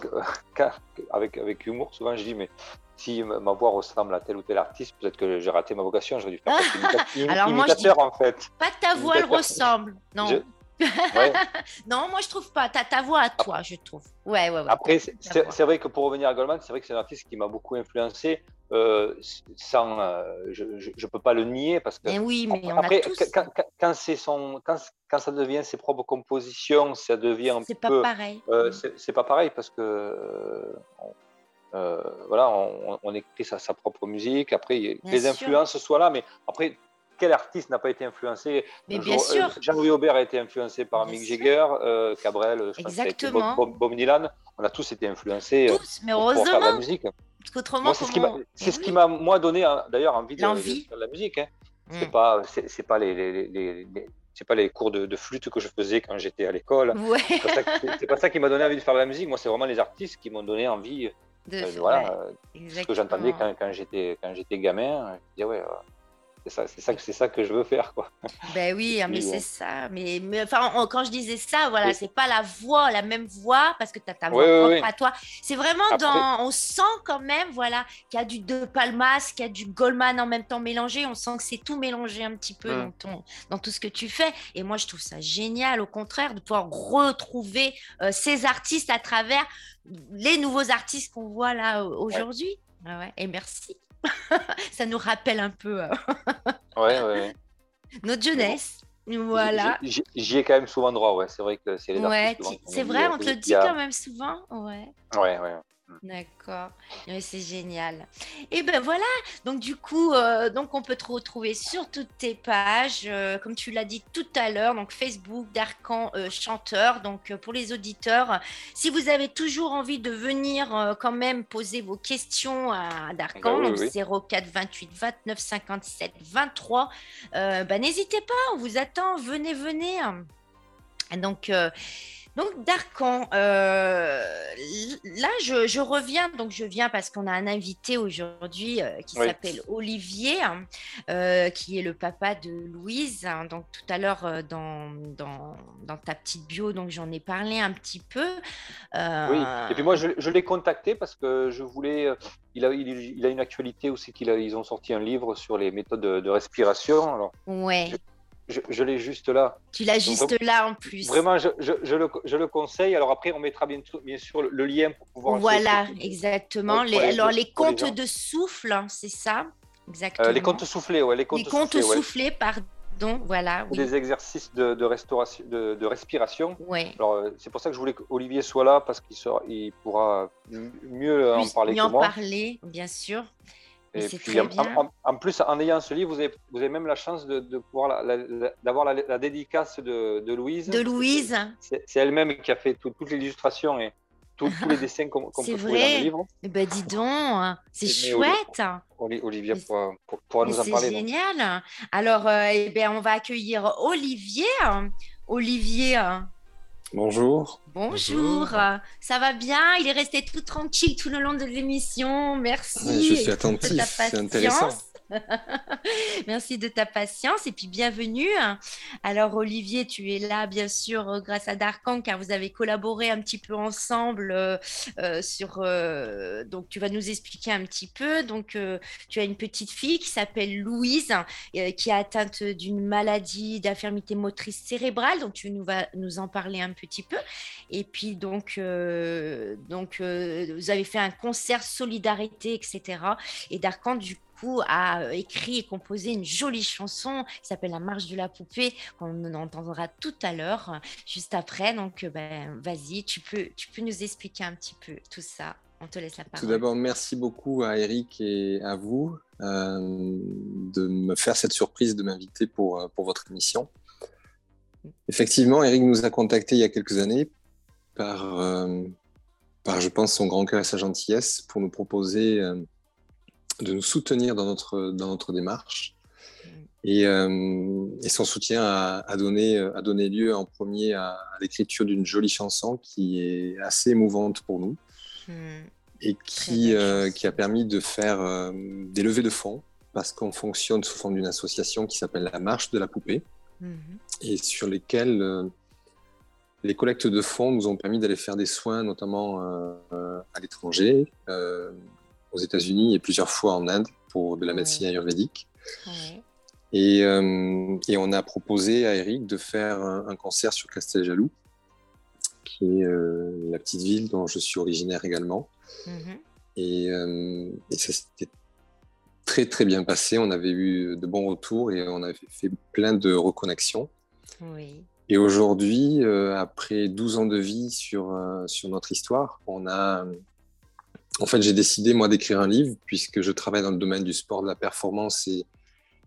Speaker 4: avec, avec humour, souvent je dis mais si ma voix ressemble à tel ou tel artiste, peut-être que j'ai raté ma vocation, j'aurais dû faire imitateur, Alors moi, je dis en fait.
Speaker 2: Pas ta voix, elle ressemble. Non. non, moi je trouve pas. Ta, ta voix à toi, je trouve. Ouais, ouais, ouais.
Speaker 4: Après, c'est vrai que pour revenir à Goldman, c'est vrai que c'est un artiste qui m'a beaucoup influencé. Euh, sans, euh, je, je, peux pas le nier parce que.
Speaker 2: Mais oui, mais on
Speaker 4: après,
Speaker 2: a tous...
Speaker 4: quand, quand, c'est son, quand, quand, ça devient ses propres compositions, ça devient un peu.
Speaker 2: C'est pas pareil.
Speaker 4: Euh, c'est pas pareil parce que voilà, on, écrit sa, sa, propre musique. Après, les influences soient là, mais après, quel artiste n'a pas été influencé
Speaker 2: Mais bien sûr. Euh,
Speaker 4: Jean-Louis Aubert a été influencé par Mick Jagger, euh, Cabrel, je
Speaker 2: Exactement.
Speaker 4: Bob, Bob, Dylan. On a tous été influencés
Speaker 2: tous, mais heureusement. pour faire
Speaker 4: de la musique.
Speaker 2: Parce qu'autrement,
Speaker 4: c'est ce qui m'a moi donné d'ailleurs envie de, faire de la musique. Hein. C'est mm. pas, c'est pas les, les, les, c'est pas les cours de, flûte que je faisais quand j'étais à l'école.
Speaker 2: Ouais.
Speaker 4: C'est pas, ça qui m'a donné envie de faire de la musique. Moi, c'est vraiment les artistes qui m'ont donné envie euh, voilà, euh, ce que j'entendais quand, quand j'étais gamin, je disais ouais, c'est ça, c'est ça, c'est ça que je veux faire, quoi.
Speaker 2: Ben oui, hein, mais c'est ça. Mais, enfin, quand je disais ça, voilà, c'est pas la voix, la même voix, parce que tu as ta voix propre à toi. C'est vraiment dans, on sent quand même, voilà, qu'il y a du De Palmas, qu'il y a du Goldman en même temps mélangé. On sent que c'est tout mélangé un petit peu mmh. dans, ton, dans tout ce que tu fais. Et moi, je trouve ça génial, au contraire, de pouvoir retrouver euh, ces artistes à travers les nouveaux artistes qu'on voit là aujourd'hui. Ah ouais. Et merci. ça nous rappelle un peu euh,
Speaker 4: ouais, ouais,
Speaker 2: notre jeunesse. Voilà.
Speaker 4: J'y ai quand même souvent droit, ouais. C'est vrai que c'est les
Speaker 2: Ouais, c'est vrai, on te le dit quand même souvent. Ouais.
Speaker 4: Ouais, ouais.
Speaker 2: D'accord, c'est génial. Et ben voilà, donc du coup, euh, donc on peut te retrouver sur toutes tes pages, euh, comme tu l'as dit tout à l'heure, donc Facebook d'Arcan euh, Chanteur. Donc pour les auditeurs, si vous avez toujours envie de venir quand même poser vos questions à Darkan, donc 04 28 29 57 23, ben n'hésitez pas, on vous attend, venez, venez. Donc donc Darkan, euh, là je, reviens, donc je viens parce qu'on a un invité aujourd'hui euh, qui s'appelle Olivier, hein, euh, qui est le papa de Louise. Hein. donc tout à l'heure dans, dans, ta petite bio, donc j'en ai parlé un petit peu.
Speaker 4: Oui, et puis moi je, l'ai contacté parce que je voulais, il a, il, a une actualité aussi qu'ils ont sorti un livre sur les méthodes de, respiration. Alors,
Speaker 2: ouais
Speaker 4: je, l'ai juste là.
Speaker 2: Tu l'as juste là en plus.
Speaker 4: Vraiment, je, le, je, le, conseille. Alors après, on mettra bien, bien sûr le lien pour pouvoir.
Speaker 2: Voilà, exactement. Les, alors les comptes de souffle, hein, c'est ça? Exactement.
Speaker 4: Euh, les comptes soufflés, ouais. Les comptes,
Speaker 2: soufflés, pardon. Voilà,
Speaker 4: oui. Des exercices de, de, restauration, de, de respiration.
Speaker 2: Ouais.
Speaker 4: Alors, euh, c'est pour ça que je voulais qu'Olivier soit là parce qu'il il pourra mieux en parler
Speaker 2: mieux en parler, bien sûr.
Speaker 4: Et puis, en, plus, en ayant ce livre, vous avez, vous avez même la chance de, de pouvoir d'avoir la, dédicace de, de, Louise.
Speaker 2: De Louise.
Speaker 4: C'est elle-même qui a fait toutes les illustrations et tous, les dessins qu'on peut trouver dans le livre.
Speaker 2: Eh ben, dis donc, c'est chouette.
Speaker 4: Olivier pourra, nous en parler.
Speaker 2: C'est génial. Alors, euh, eh ben, on va accueillir Olivier. Olivier,
Speaker 7: Bonjour.
Speaker 2: Bonjour. Ça va bien? Il est resté tout tranquille tout le long de l'émission. Merci.
Speaker 7: je suis attentif. C'est intéressant.
Speaker 2: Merci de ta patience et puis bienvenue. Alors Olivier, tu es là bien sûr euh, grâce à Darkan car vous avez collaboré un petit peu ensemble euh, euh, sur donc tu vas nous expliquer un petit peu. Donc tu as une petite fille qui s'appelle Louise qui est atteinte d'une maladie d'infirmité motrice cérébrale donc tu nous vas nous en parler un petit peu. Et puis donc donc vous avez fait un concert solidarité etc. Et Darkan du a euh, écrit et composé une jolie chanson qui s'appelle La marche de la poupée, qu'on entendra tout à l'heure, juste après. Donc, euh, ben, vas-y, tu peux, tu peux nous expliquer un petit peu tout ça. On te laisse la parole.
Speaker 7: Tout d'abord, merci beaucoup à Eric et à vous euh, de me faire cette surprise de m'inviter pour, pour votre émission. Effectivement, Eric nous a contactés il y a quelques années par, par je pense, son grand cœur et sa gentillesse pour nous proposer de nous soutenir dans notre, dans notre démarche. Et, euh, et son soutien a, donné, a donné lieu en premier à, l'écriture d'une jolie chanson qui est assez émouvante pour nous hmm. et qui, euh, qui a permis de faire euh, des levées de fonds parce qu'on fonctionne sous forme d'une association qui s'appelle la Marche de la Poupée hmm. et sur lesquelles les collectes de fonds nous ont permis d'aller faire des soins, notamment à l'étranger, aux États-Unis et plusieurs fois en Inde pour de la médecine ayurvédique. Et, euh, et, on a proposé à Eric de faire un, concert sur Casteljaloux, qui est euh, la petite ville dont je suis originaire également. Mhm. Et, euh, et, ça s'était très très bien passé. On avait eu de bons retours et on avait fait plein de reconnexions. Et aujourd'hui, après 12 ans de vie sur, sur notre histoire, on a en fait, j'ai décidé, moi, d'écrire un livre, puisque je travaille dans le domaine du sport, de la performance et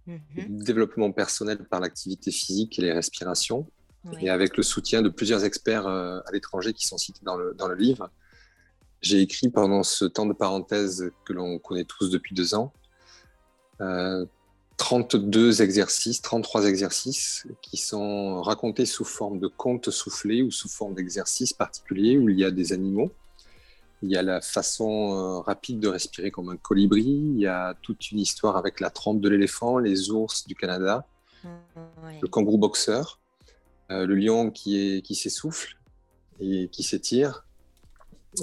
Speaker 7: du mhm. développement personnel par l'activité physique et les respirations. Et avec le soutien de plusieurs experts euh, à l'étranger qui sont cités dans le, dans le livre, j'ai écrit pendant ce temps de parenthèse que l'on connaît tous depuis deux ans, 32 euh, exercices, 33 exercices qui sont racontés sous forme de contes soufflés ou sous forme d'exercices particuliers où il y a des animaux il y a la façon euh, rapide de respirer comme un colibri. Il y a toute une histoire avec la trompe de l'éléphant, les ours du Canada, le kangourou boxeur, euh, le lion qui, est, qui s'essouffle et qui s'étire.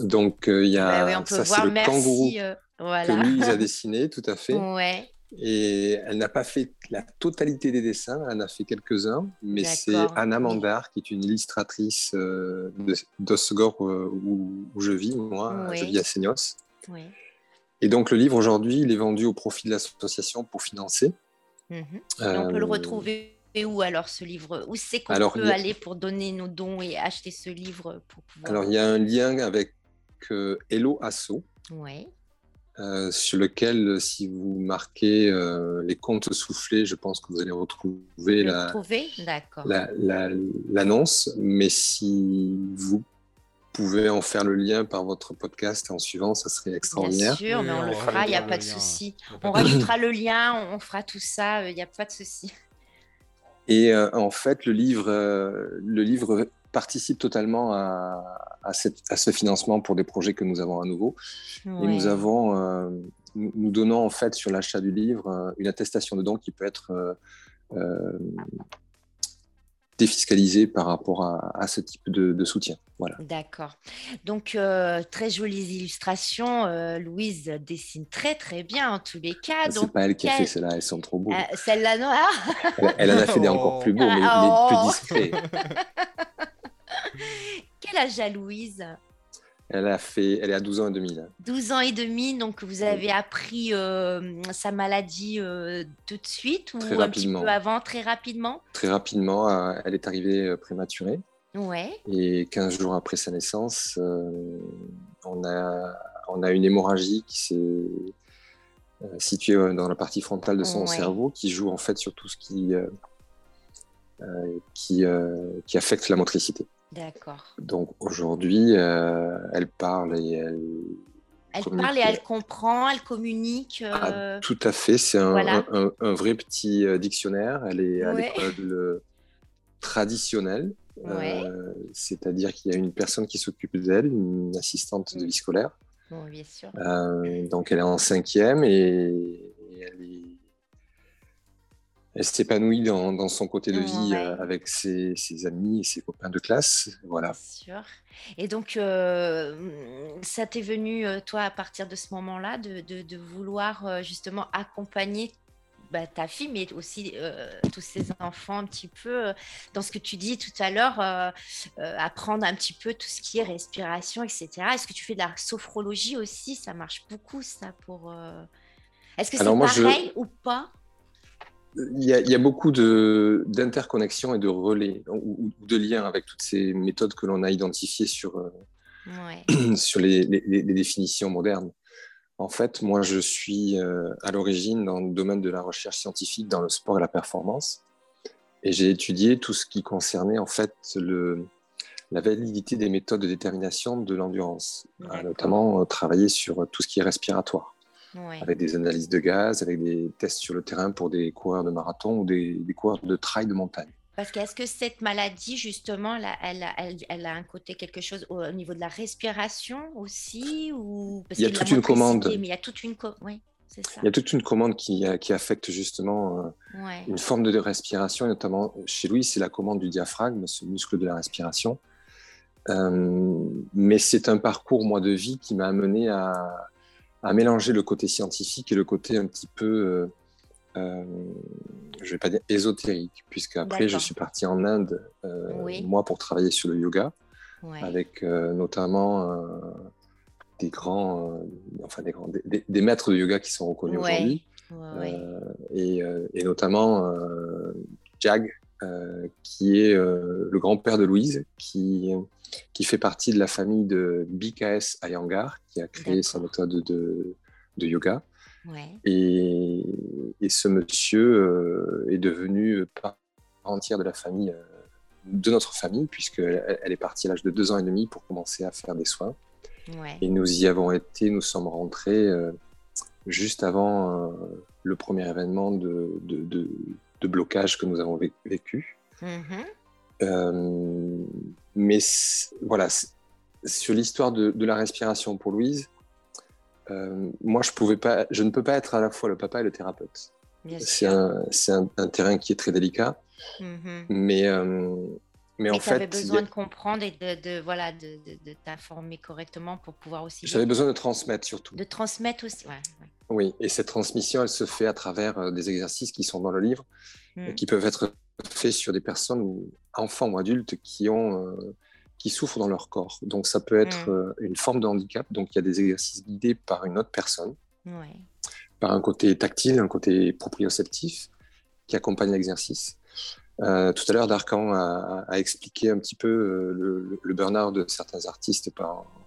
Speaker 7: Donc, euh, il y a
Speaker 2: bah ça, c'est le kangourou
Speaker 7: que lui, a dessiné, tout à fait.
Speaker 2: Ouais.
Speaker 7: Et elle n'a pas fait la totalité des dessins, elle en a fait quelques-uns, mais c'est Anna Mandar, qui est une illustratrice euh, d'Osgore euh, où, je vis, moi, je vis à Seignos. Et donc le livre aujourd'hui, il est vendu au profit de l'association pour financer.
Speaker 2: Mhm. on peut le euh, retrouver où alors ce livre? Où c'est qu'on peut aller pour donner nos dons et acheter ce livre pour
Speaker 7: Alors il y a un lien avec Hello Asso.
Speaker 2: Oui.
Speaker 7: Euh, sur lequel, si vous marquez euh, les comptes soufflés, je pense que vous allez retrouver l'annonce. La, Mais si vous pouvez en faire le lien par votre podcast en suivant, ça serait extraordinaire.
Speaker 2: Bien sûr, mais on le fera, il n'y a pas de souci. On rajoutera le lien, on fera tout ça, il n'y a pas de souci.
Speaker 7: Et euh, en fait, le livre, le livre participe totalement à, à, ce financement pour des projets que nous avons à nouveau. Et nous avons, euh, nous, donnons en fait sur l'achat du livre euh, une attestation de don qui peut être euh, défiscalisé par rapport à, ce type de, soutien. Voilà.
Speaker 2: D'accord. Donc, euh, très jolies illustrations. Euh, Louise dessine très, très bien en tous les cas.
Speaker 7: Ah, c'est pas elle qui a fait celles-là, elles sont trop beaux.
Speaker 2: Euh, celle-là, non
Speaker 7: elle, elle, en a fait des encore plus beaux, mais, mais plus discrets.
Speaker 2: Quel âge a Louise?
Speaker 7: Elle a fait, elle est à 12 ans et demi là.
Speaker 2: 12 ans et demi, donc vous avez appris euh, sa maladie euh, tout de suite ou un petit peu avant, très rapidement?
Speaker 7: Très rapidement, euh, elle est arrivée prématurée.
Speaker 2: Ouais.
Speaker 7: Et 15 jours après sa naissance, on, a, on a une hémorragie qui s'est située dans la partie frontale de son cerveau, qui joue en fait sur tout ce qui, qui, qui affecte la motricité.
Speaker 2: D'accord.
Speaker 7: Donc aujourd'hui, euh, elle parle et elle.
Speaker 2: Elle parle et elle comprend, elle communique.
Speaker 7: Ah, euh, tout à fait, c'est un, un, vrai petit euh, dictionnaire. Elle est à l'école traditionnelle, c'est-à-dire qu'il y a une personne qui s'occupe d'elle, une assistante de vie scolaire.
Speaker 2: Bon, bien sûr.
Speaker 7: donc elle est en cinquième et, et elle est elle s'épanouit dans, dans, son côté de vie euh, avec ses, ses, amis et ses copains de classe. Voilà.
Speaker 2: Sûr. Et donc, euh, ça t'est venu, euh, toi, à partir de ce moment-là, de, de, de, vouloir justement accompagner bah, ta fille, mais aussi tous ces enfants un petit peu, dans ce que tu dis tout à l'heure, apprendre un petit peu tout ce qui est respiration, etc. Est-ce que tu fais de la sophrologie aussi? Ça marche beaucoup, ça, pour... Est-ce que c'est pareil ou pas?
Speaker 7: Il y, a, il y a beaucoup d'interconnexions et de relais ou, de liens avec toutes ces méthodes que l'on a identifiées sur, euh, sur les, les, définitions modernes. En fait, moi, je suis euh, à l'origine dans le domaine de la recherche scientifique dans le sport et la performance. Et j'ai étudié tout ce qui concernait en fait le, la validité des méthodes de détermination de l'endurance, notamment euh, travailler sur tout ce qui est respiratoire avec des analyses de gaz, avec des tests sur le terrain pour des coureurs de marathon ou des, des coureurs de trail de montagne.
Speaker 2: Parce qu'est-ce que cette maladie, justement, elle, elle, elle, a un côté quelque chose au, niveau de la respiration aussi ou
Speaker 7: Il y a toute une commande.
Speaker 2: Mais il y a toute une oui, ça.
Speaker 7: Il y a toute une commande qui, qui affecte justement euh, une forme de respiration, notamment chez lui, c'est la commande du diaphragme, ce muscle de la respiration. Euh, mais c'est un parcours, moi, de vie qui m'a amené à, à mélanger le côté scientifique et le côté un petit peu, euh, euh je vais pas dire ésotérique, puisque après je suis parti en Inde, euh, moi, pour travailler sur le yoga, avec euh, notamment des grands, enfin des, grands des, maîtres de yoga qui sont reconnus aujourd'hui, et, et, notamment Jag, qui est le grand-père de Louise, qui qui fait partie de la famille de BKS Iyengar, qui a créé sa méthode de, de yoga. Et, et, ce monsieur euh, est devenu part entière de la famille, euh, de notre famille, puisqu'elle elle est partie à l'âge de deux ans et demi pour commencer à faire des soins. Et nous y avons été, nous sommes rentrés euh, juste avant le premier événement de, de, de, blocage que nous avons vécu. Mm-hmm. Euh, mais voilà, sur l'histoire de, la respiration pour Louise, euh, moi, je, pouvais pas, je ne peux pas être à la fois le papa et le thérapeute. C'est un, un, terrain qui est très délicat. Mm-hmm. Mais, euh, mais, en fait. Tu avais
Speaker 2: besoin de comprendre et de, de voilà, de, de t'informer correctement pour pouvoir aussi.
Speaker 7: J'avais besoin de transmettre surtout.
Speaker 2: De transmettre aussi,
Speaker 7: Oui, et cette transmission, elle se fait à travers des exercices qui sont dans le livre, mm. qui peuvent être fait sur des personnes, enfants ou adultes, qui, ont, euh, qui souffrent dans leur corps. Donc ça peut être mm. euh, une forme de handicap. Donc il y a des exercices guidés par une autre personne, par un côté tactile, un côté proprioceptif, qui accompagne l'exercice. Euh, tout à l'heure, Darkan a, expliqué un petit peu le, burn-out de certains artistes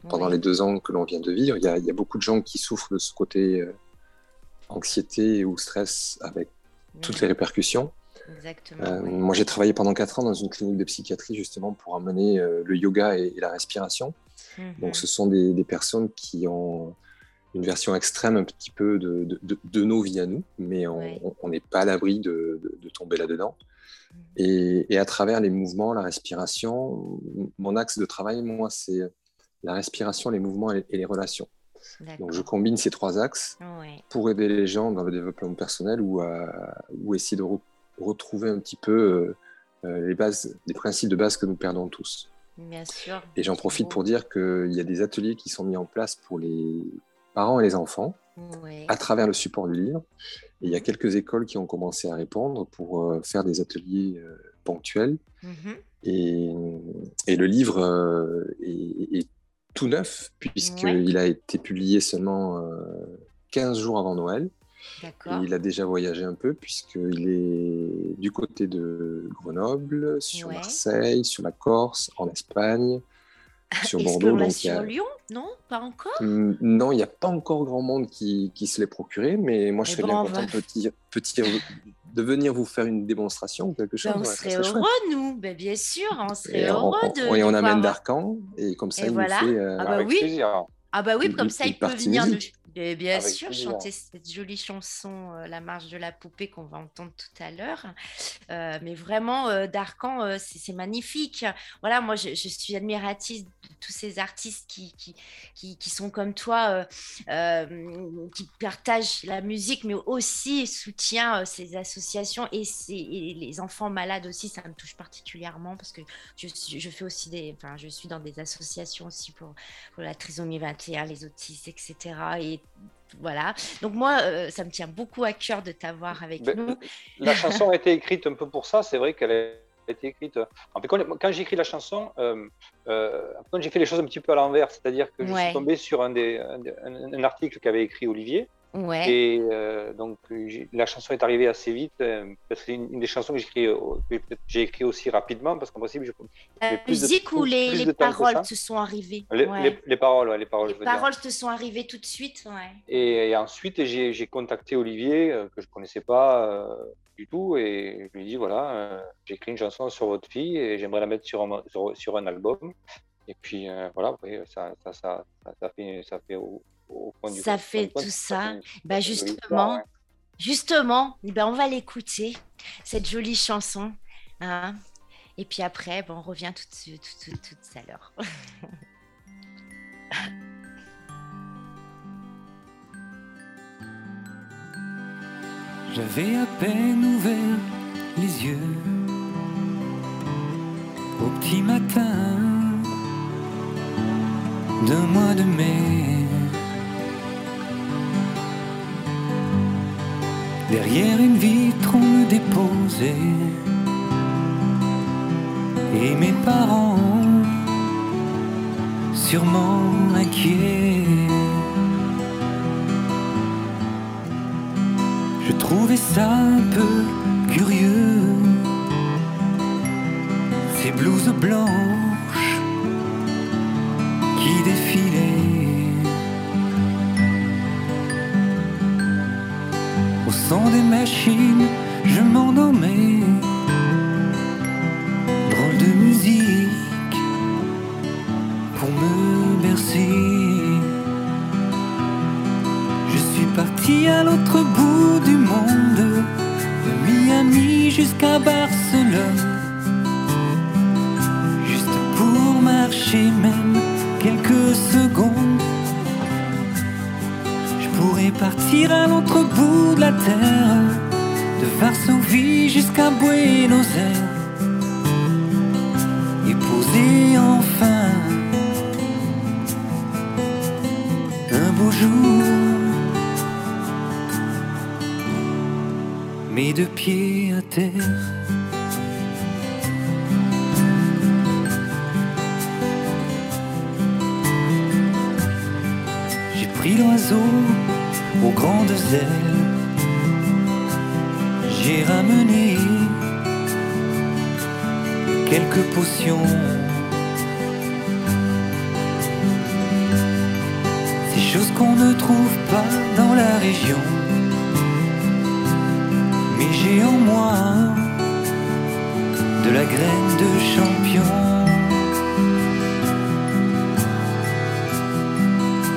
Speaker 7: pendant les deux ans que l'on vient de vivre. Il y, a, il y, a, beaucoup de gens qui souffrent de ce côté anxiété ou stress avec toutes les répercussions. Euh, moi, j'ai travaillé pendant 4 ans dans une clinique de psychiatrie justement pour amener euh, le yoga et, la respiration. Mhm. Donc, ce sont des, personnes qui ont une version extrême un petit peu de, de, nos vies à nous, mais on n'est pas à l'abri de, tomber là-dedans. Mhm. Et, à travers les mouvements, la respiration, mon axe de travail, moi, c'est la respiration, les mouvements et, les relations. Donc je combine ces trois axes pour aider les gens dans le développement personnel ou, à, ou essayer de retrouver un petit peu euh, les bases, des principes de base que nous perdons tous.
Speaker 2: Bien sûr.
Speaker 7: Et j'en profite pour dire qu'il y a des ateliers qui sont mis en place pour les parents et les enfants à travers le support du livre. Et il y a quelques écoles qui ont commencé à répondre pour euh, faire des ateliers euh, ponctuels. Mm-hmm. et, et, le livre euh, est, tout neuf, puisqu'il a été publié seulement 15 jours avant Noël. Et il a déjà voyagé un peu, puisqu'il est du côté de Grenoble, sur Marseille, sur la Corse, en Espagne, sur Bordeaux.
Speaker 2: Donc, sur Lyon? Non Pas encore?
Speaker 7: Hum, Non, il n'y a pas encore grand monde qui, qui se l'est procuré, mais moi je serais bien content petit, petit, de venir vous faire une démonstration ou quelque chose.
Speaker 2: Ben, on serait heureux, nous, ben, bien sûr, on serait heureux
Speaker 7: on,
Speaker 2: de.
Speaker 7: Et on amène d'Arcan, et comme ça, il voilà. nous fait. Euh,
Speaker 2: ah, bah oui. Ah, bah oui, comme ça, il peut venir nous bien sûr, chanter cette jolie chanson, euh, La marche de la poupée, qu'on va entendre tout à l'heure. Euh, mais vraiment, euh, Darkan, c'est magnifique. Voilà, moi, je, suis admiratrice de tous ces artistes qui, qui, qui, sont comme toi, qui partagent la musique, mais aussi soutiennent ces associations et, les enfants malades aussi. Ça me touche particulièrement parce que je, je fais aussi des. Enfin, je suis dans des associations aussi pour, pour la trisomie 21, les autistes, etc. Et voilà. Donc moi, euh, ça me tient beaucoup à cœur de t'avoir avec ben, nous.
Speaker 4: La chanson a été écrite un peu pour ça. C'est vrai qu'elle a été écrite. quand, j'ai écrit la chanson, euh, euh, quand j'ai fait les choses un petit peu à l'envers, c'est-à-dire que je suis tombé sur un, des, un article qu'avait écrit Olivier.
Speaker 2: Ouais.
Speaker 4: Et euh, donc la chanson est arrivée assez vite euh, parce que c'est une, des chansons que j'ai écrit, aussi rapidement parce qu'en principe je
Speaker 2: la musique ou les, les paroles te sont arrivées?
Speaker 4: Les, les, paroles les paroles
Speaker 2: les paroles te sont arrivées tout de suite
Speaker 4: et, ensuite j'ai contacté Olivier euh, que je connaissais pas du tout et je lui ai dit voilà j'ai écrit une chanson sur votre fille et j'aimerais la mettre sur un, sur, un album et puis voilà après ça ça, ça, ça, fait ça fait
Speaker 2: ça fait tout ça. Bah justement, justement, ben on va l'écouter, cette jolie chanson. Hein. Et puis après, ben on revient tout, tout, tout, tout, tout à l'heure.
Speaker 5: J'avais à peine ouvert les yeux au petit matin d'un mois de mai. Derrière une vitre, on me déposait. Et mes parents, sûrement inquiets. Je trouvais ça un peu curieux. Ces blouses blanches des machines, je m'endormais.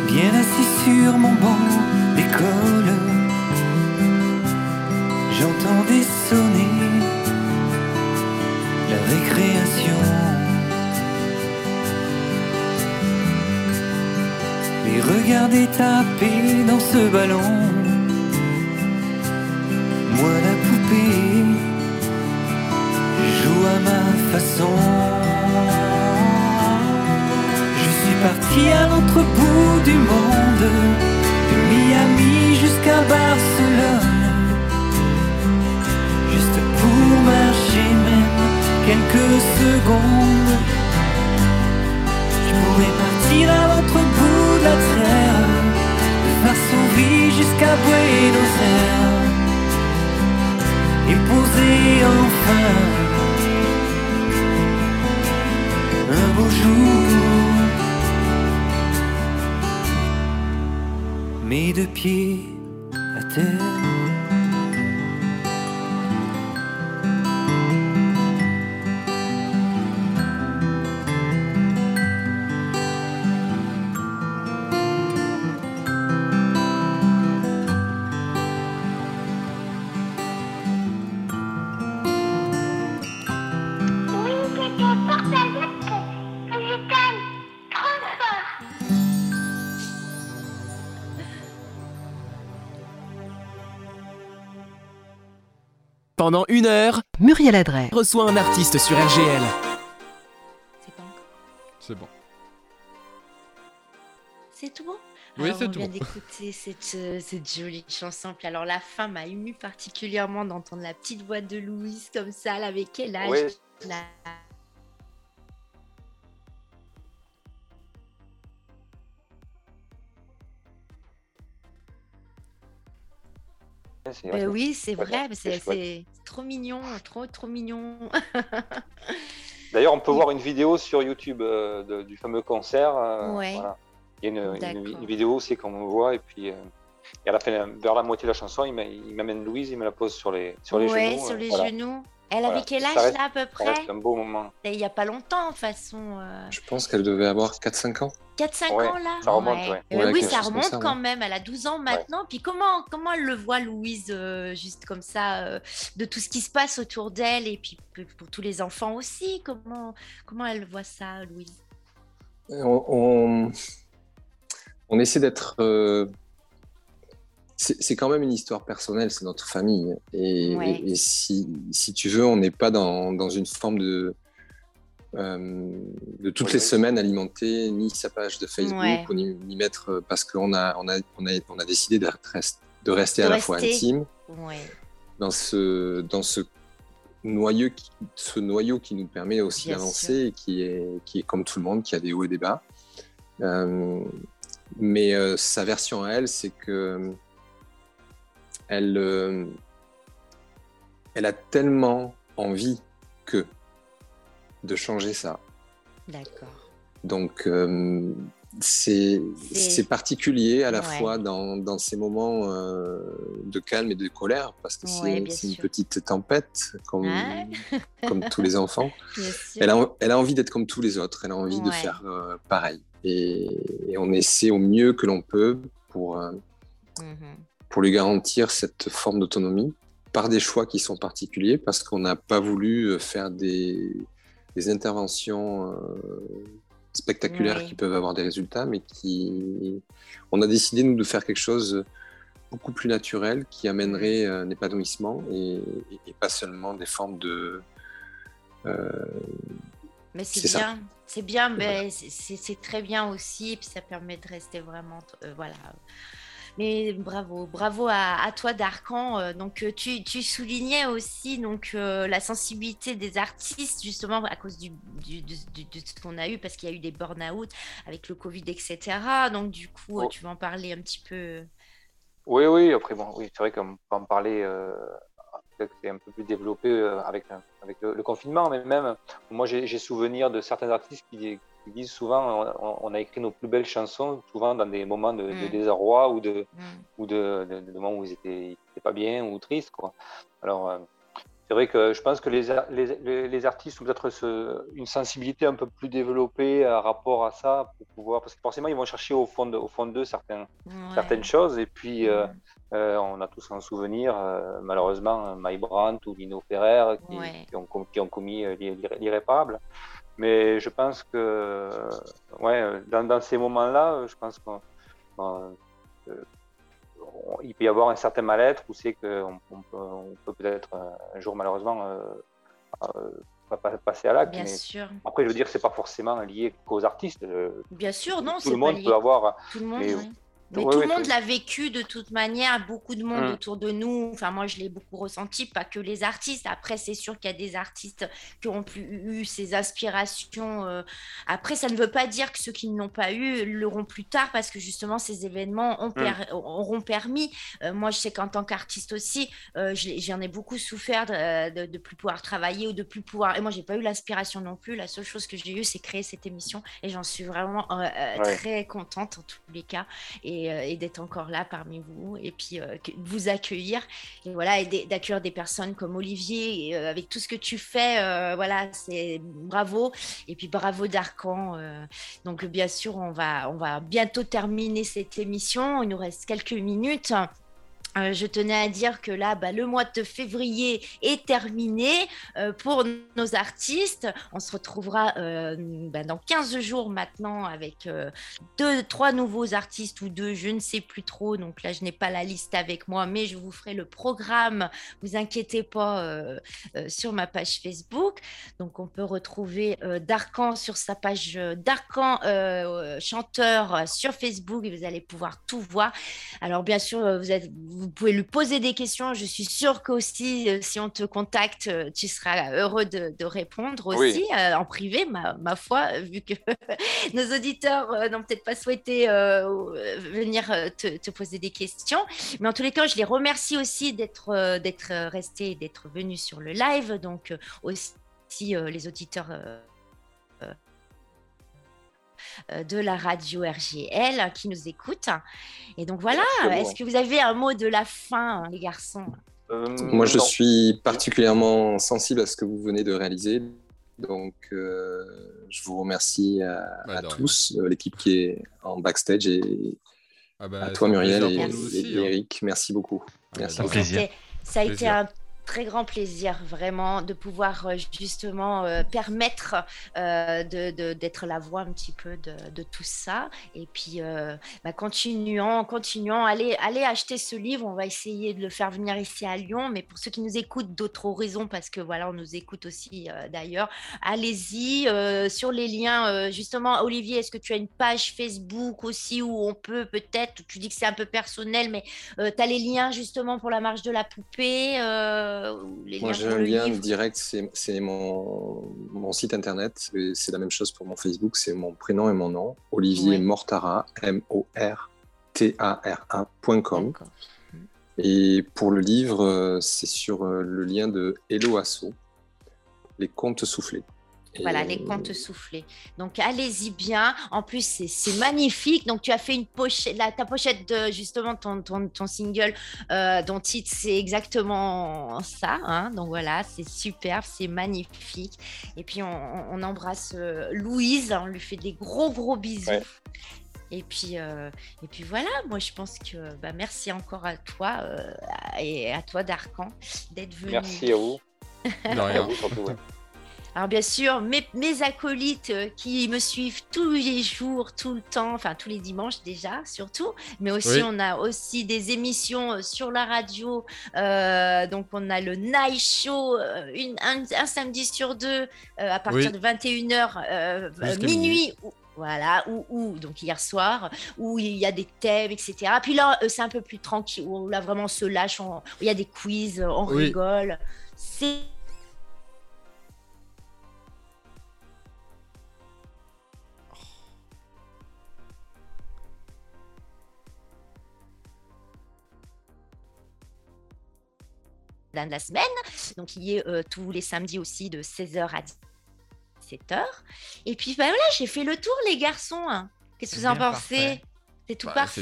Speaker 5: Bien assis sur mon banc j'entendais sonner la récréation. Et regardez taper dans ce ballon, l'autre bout du monde, de Miami jusqu'à Barcelone, juste pour marcher même quelques secondes. Je pourrais partir à l'autre bout de la terre, de Varsovie jusqu'à Buenos Aires, et poser enfin un beau jour. Mes deux pieds à terre.
Speaker 1: Pendant une heure,
Speaker 8: Muriel Adret
Speaker 1: reçoit un artiste sur RGL.
Speaker 2: C'est pas encore.
Speaker 3: C'est bon.
Speaker 2: C'est tout bon?
Speaker 3: Oui, c'est
Speaker 2: on
Speaker 3: tout
Speaker 2: vient
Speaker 3: bon.
Speaker 2: d'écouter cette, euh, cette jolie chanson. Puis alors la fin m'a ému particulièrement d'entendre la petite voix de Louise comme ça. Elle avait quel âge?
Speaker 4: Oui. C'est
Speaker 2: Ben oui, c'est vrai, mais
Speaker 4: c'est
Speaker 2: trop mignon, trop trop mignon.
Speaker 4: D'ailleurs, on peut voir une vidéo sur YouTube euh, de- du fameux concert. euh,
Speaker 2: Ouais.
Speaker 4: voilà. Il y a une, une-
Speaker 2: D'accord.
Speaker 4: une vidéo, c'est qu'on me voit, et puis euh, et à la fin, vers la moitié de la chanson, il m'a- il m'amène Louise, il me la pose sur les, sur les
Speaker 2: ouais,
Speaker 4: genoux.
Speaker 2: sur
Speaker 4: euh,
Speaker 2: les
Speaker 4: voilà.
Speaker 2: genoux. Elle
Speaker 4: Voilà.
Speaker 2: avait quel âge
Speaker 4: reste-
Speaker 2: là à peu près
Speaker 4: reste un beau moment.
Speaker 2: Et Il y a pas longtemps, de façon. euh,
Speaker 7: Je pense qu'elle devait avoir 4-5 ans.
Speaker 2: 4-5
Speaker 4: Ouais,
Speaker 2: ans là?
Speaker 4: ça remonte, ouais.
Speaker 2: Euh,
Speaker 7: Ouais,
Speaker 2: oui, ça remonte
Speaker 7: ça,
Speaker 2: quand
Speaker 7: ouais.
Speaker 2: même. Elle a 12 ans maintenant. Puis comment, comment elle le voit, Louise, euh, juste comme ça, euh, de tout ce qui se passe autour d'elle et puis pour, pour tous les enfants aussi? Comment, comment elle voit ça, Louise?
Speaker 7: On, on- on essaie d'être. C'est quand même une histoire personnelle, c'est notre famille. Et,
Speaker 2: Ouais.
Speaker 7: et- et si, si tu veux, on n'est pas dans, dans une forme de. euh, de toutes les semaines alimenter ni sa page de Facebook
Speaker 2: Ouais.
Speaker 7: ni, ni mettre euh, parce qu'on a on a, on a on a décidé de, rest- de rester
Speaker 2: De
Speaker 7: à la fois intime dans ce, dans ce noyau, qui, ce noyau qui nous permet aussi d'avancer et qui est, qui est comme tout le monde, qui a des hauts et des bas. Euh, mais euh, sa version à elle, c'est que elle, euh, elle a tellement envie que de changer ça.
Speaker 2: D'accord.
Speaker 7: Donc, euh, c'est particulier à la
Speaker 2: Ouais.
Speaker 7: fois dans, dans ces moments euh, de calme et de colère, parce que
Speaker 2: Ouais,
Speaker 7: c'est une petite tempête, comme,
Speaker 2: Ouais.
Speaker 7: comme tous les enfants. Elle a, elle a envie d'être comme tous les autres, elle a envie de faire euh, pareil. Et, et on essaie au mieux que l'on peut pour,
Speaker 2: Mhm.
Speaker 7: Pour lui garantir cette forme d'autonomie par des choix qui sont particuliers, parce qu'on n'a pas voulu euh, faire des, des interventions euh, spectaculaires
Speaker 2: Oui.
Speaker 7: qui peuvent avoir des résultats, mais qui... On a décidé, nous, de faire quelque chose beaucoup plus naturel qui amènerait euh, un épanouissement et, pas seulement des formes de... euh,
Speaker 2: Mais c'est bien, c'est bien, mais c'est- très bien aussi, et puis ça permet de rester vraiment, euh, voilà. Mais bravo, bravo à, à toi Darkan. Euh, Donc euh, tu, tu soulignais aussi donc euh, la sensibilité des artistes justement à cause du, du- de, de- ce qu'on a eu parce qu'il y a eu des burn-out avec le Covid, etc. Donc du coup,
Speaker 4: Oh.
Speaker 2: tu vas en parler un petit peu?
Speaker 4: Oui, oui, après, bon, oui, c'est vrai qu'on peut en parler, euh, c'est un peu plus développé avec, le, le confinement, mais même, moi j'ai souvenir de certains artistes qui, disent souvent on, on a écrit nos plus belles chansons, souvent dans des moments de, de
Speaker 2: Mm.
Speaker 4: désarroi ou de,
Speaker 2: Mm.
Speaker 4: ou de, de- de moments où ils étaient, ils étaient pas bien ou tristes. Quoi. Alors, euh, c'est vrai que je pense que les, les, les- les artistes ont peut-être ce- une sensibilité un peu plus développée à rapport à ça, pour pouvoir, parce que forcément, ils vont chercher au fond de- au fond d'eux certains,
Speaker 2: Ouais.
Speaker 4: certaines choses. Et puis, euh,
Speaker 2: Mm.
Speaker 4: Euh, on a tous en souvenir, euh, malheureusement, My Brandt ou Lino Ferrer qui,
Speaker 2: Ouais.
Speaker 4: qui ont, com- qui ont commis euh, l'ir- l'ir- l'irréparable. Mais je pense que, ouais, dans, dans ces moments-là, je pense qu'on on- euh, on- il peut y avoir un certain mal-être où c'est qu'on on peut on peut peut-être un jour malheureusement passer à l'acte.
Speaker 2: Bien sûr.
Speaker 4: Après, je veux dire, c'est pas forcément lié qu'aux artistes.
Speaker 2: Bien sûr, non.
Speaker 4: Tout le monde peut avoir.
Speaker 2: Tout le monde. Mais tout le monde l'a vécu de toute manière, beaucoup de monde mmh. autour de nous. Enfin, moi, je l'ai beaucoup ressenti, pas que les artistes. Après, c'est sûr qu'il y a des artistes qui ont eu ces aspirations. Euh. Après, ça ne veut pas dire que ceux qui ne l'ont pas eu l'auront plus tard, parce que justement, ces événements ont mmh. auront permis. Euh, moi, je sais qu'en tant qu'artiste aussi, euh, j'en ai beaucoup souffert de, de, plus pouvoir travailler ou de plus pouvoir. Et moi, j'ai pas eu l'aspiration non plus. La seule chose que j'ai eue, c'est créer cette émission, et j'en suis vraiment très contente en tous les cas. Et euh, et, d'être encore là parmi vous et puis euh, vous accueillir et voilà et d'accueillir des personnes comme Olivier euh, avec tout ce que tu fais voilà c'est bravo et puis bravo Darkan donc bien sûr on va on va bientôt terminer cette émission. Il nous reste quelques minutes euh, je tenais à dire que là, bah, le mois de février est terminé euh, pour nos artistes. On se retrouvera euh, bah, dans 15 jours maintenant avec deux, trois nouveaux artistes ou deux, je ne sais plus trop. Donc là, je n'ai pas la liste avec moi, mais je vous ferai le programme. Vous inquiétez pas sur ma page Facebook. Donc on peut retrouver Darkan sur sa page Darkan chanteur sur Facebook et vous allez pouvoir tout voir. Alors bien sûr, vous êtes vous pouvez lui poser des questions. Je suis sûre qu'aussi, euh, si on te contacte, euh, tu seras heureux de, répondre aussi euh, en privé, ma, foi, vu que nos auditeurs n'ont peut-être pas souhaité venir te, poser des questions. Mais en tous les cas, je les remercie aussi d'être d'être restés, d'être venus sur le live. Donc aussi les auditeurs euh, de la radio RGL qui nous écoute. Et donc voilà, est-ce que vous avez un mot de la fin, les garçons?
Speaker 7: Euh, Moi, je suis particulièrement sensible à ce que vous venez de réaliser. Donc, euh, je vous remercie à, bah, tous, l'équipe qui est en backstage et ah bah, à toi, Muriel et, hein. Eric. Merci beaucoup.
Speaker 9: Ah bah, merci.
Speaker 2: Ça a été un très grand plaisir vraiment de pouvoir euh, justement euh, permettre euh, d'être la voix un petit peu de, tout ça. Et puis, bah, continuons, continuons. Allez, allez acheter ce livre. On va essayer de le faire venir ici à Lyon. Mais pour ceux qui nous écoutent d'autres horizons, parce que voilà, on nous écoute aussi d'ailleurs, allez-y sur les liens. justement, Olivier, est-ce que tu as une page Facebook aussi où on peut peut-être, tu dis que c'est un peu personnel, mais tu as les liens justement pour la marche de la poupée
Speaker 7: euh, Moi, j'ai un lien direct, c'est mon, site internet. C'est la même chose pour mon Facebook, c'est mon prénom et mon nom. Olivier Mortara, M-O-R-T-A-R-A.com. Et pour le livre, euh, c'est sur euh, le lien de Hello Asso, Les Contes Soufflés.
Speaker 2: Voilà, les contes soufflés. Donc, allez-y bien. En plus, c'est magnifique. Donc, tu as fait une pochette, ta pochette de justement ton, ton, single, euh, dont titre, c'est exactement ça. Hein. Donc, voilà, c'est superbe, c'est magnifique. Et puis, on, embrasse euh, Louise, on lui fait des gros, gros bisous. Et puis, euh, et puis voilà, moi je pense que bah, merci encore à toi et à toi Darkan d'être venu.
Speaker 4: Merci à vous.
Speaker 3: De rien. surtout,
Speaker 2: alors bien sûr, mes, mes, acolytes euh, qui me suivent tous les jours, tout le temps, enfin tous les dimanches déjà, surtout, mais aussi on a aussi des émissions euh, sur la radio. Euh, donc on a le Night Show, une, un, samedi sur deux, à partir de 21h, minuit. Voilà, ou, ou, donc hier soir, où il y a des thèmes, etc. Puis là, c'est un peu plus tranquille, où là vraiment on se lâche, il y a des quiz, on rigole. C'est de la semaine. Donc, il est euh, tous les samedis aussi de 16h à 17h. Et puis, ben voilà, j'ai fait le tour, les garçons. Hein. Qu'est-ce que vous en pensez? C'est tout bah, parfait?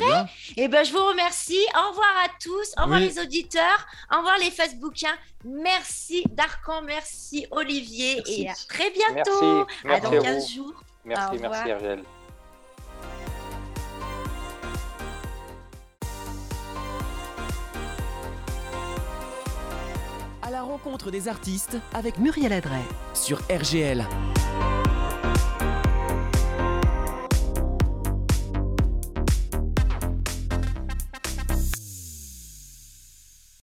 Speaker 2: Et eh ben, je vous remercie. Au revoir à tous. Au revoir les auditeurs. Au revoir les Facebookiens. Merci Darkan. Merci Olivier. Et à très bientôt.
Speaker 4: Merci.
Speaker 2: à dans 15 jours.
Speaker 4: Merci, merci Hergel.
Speaker 1: La rencontre des artistes avec Muriel Adret sur RGL.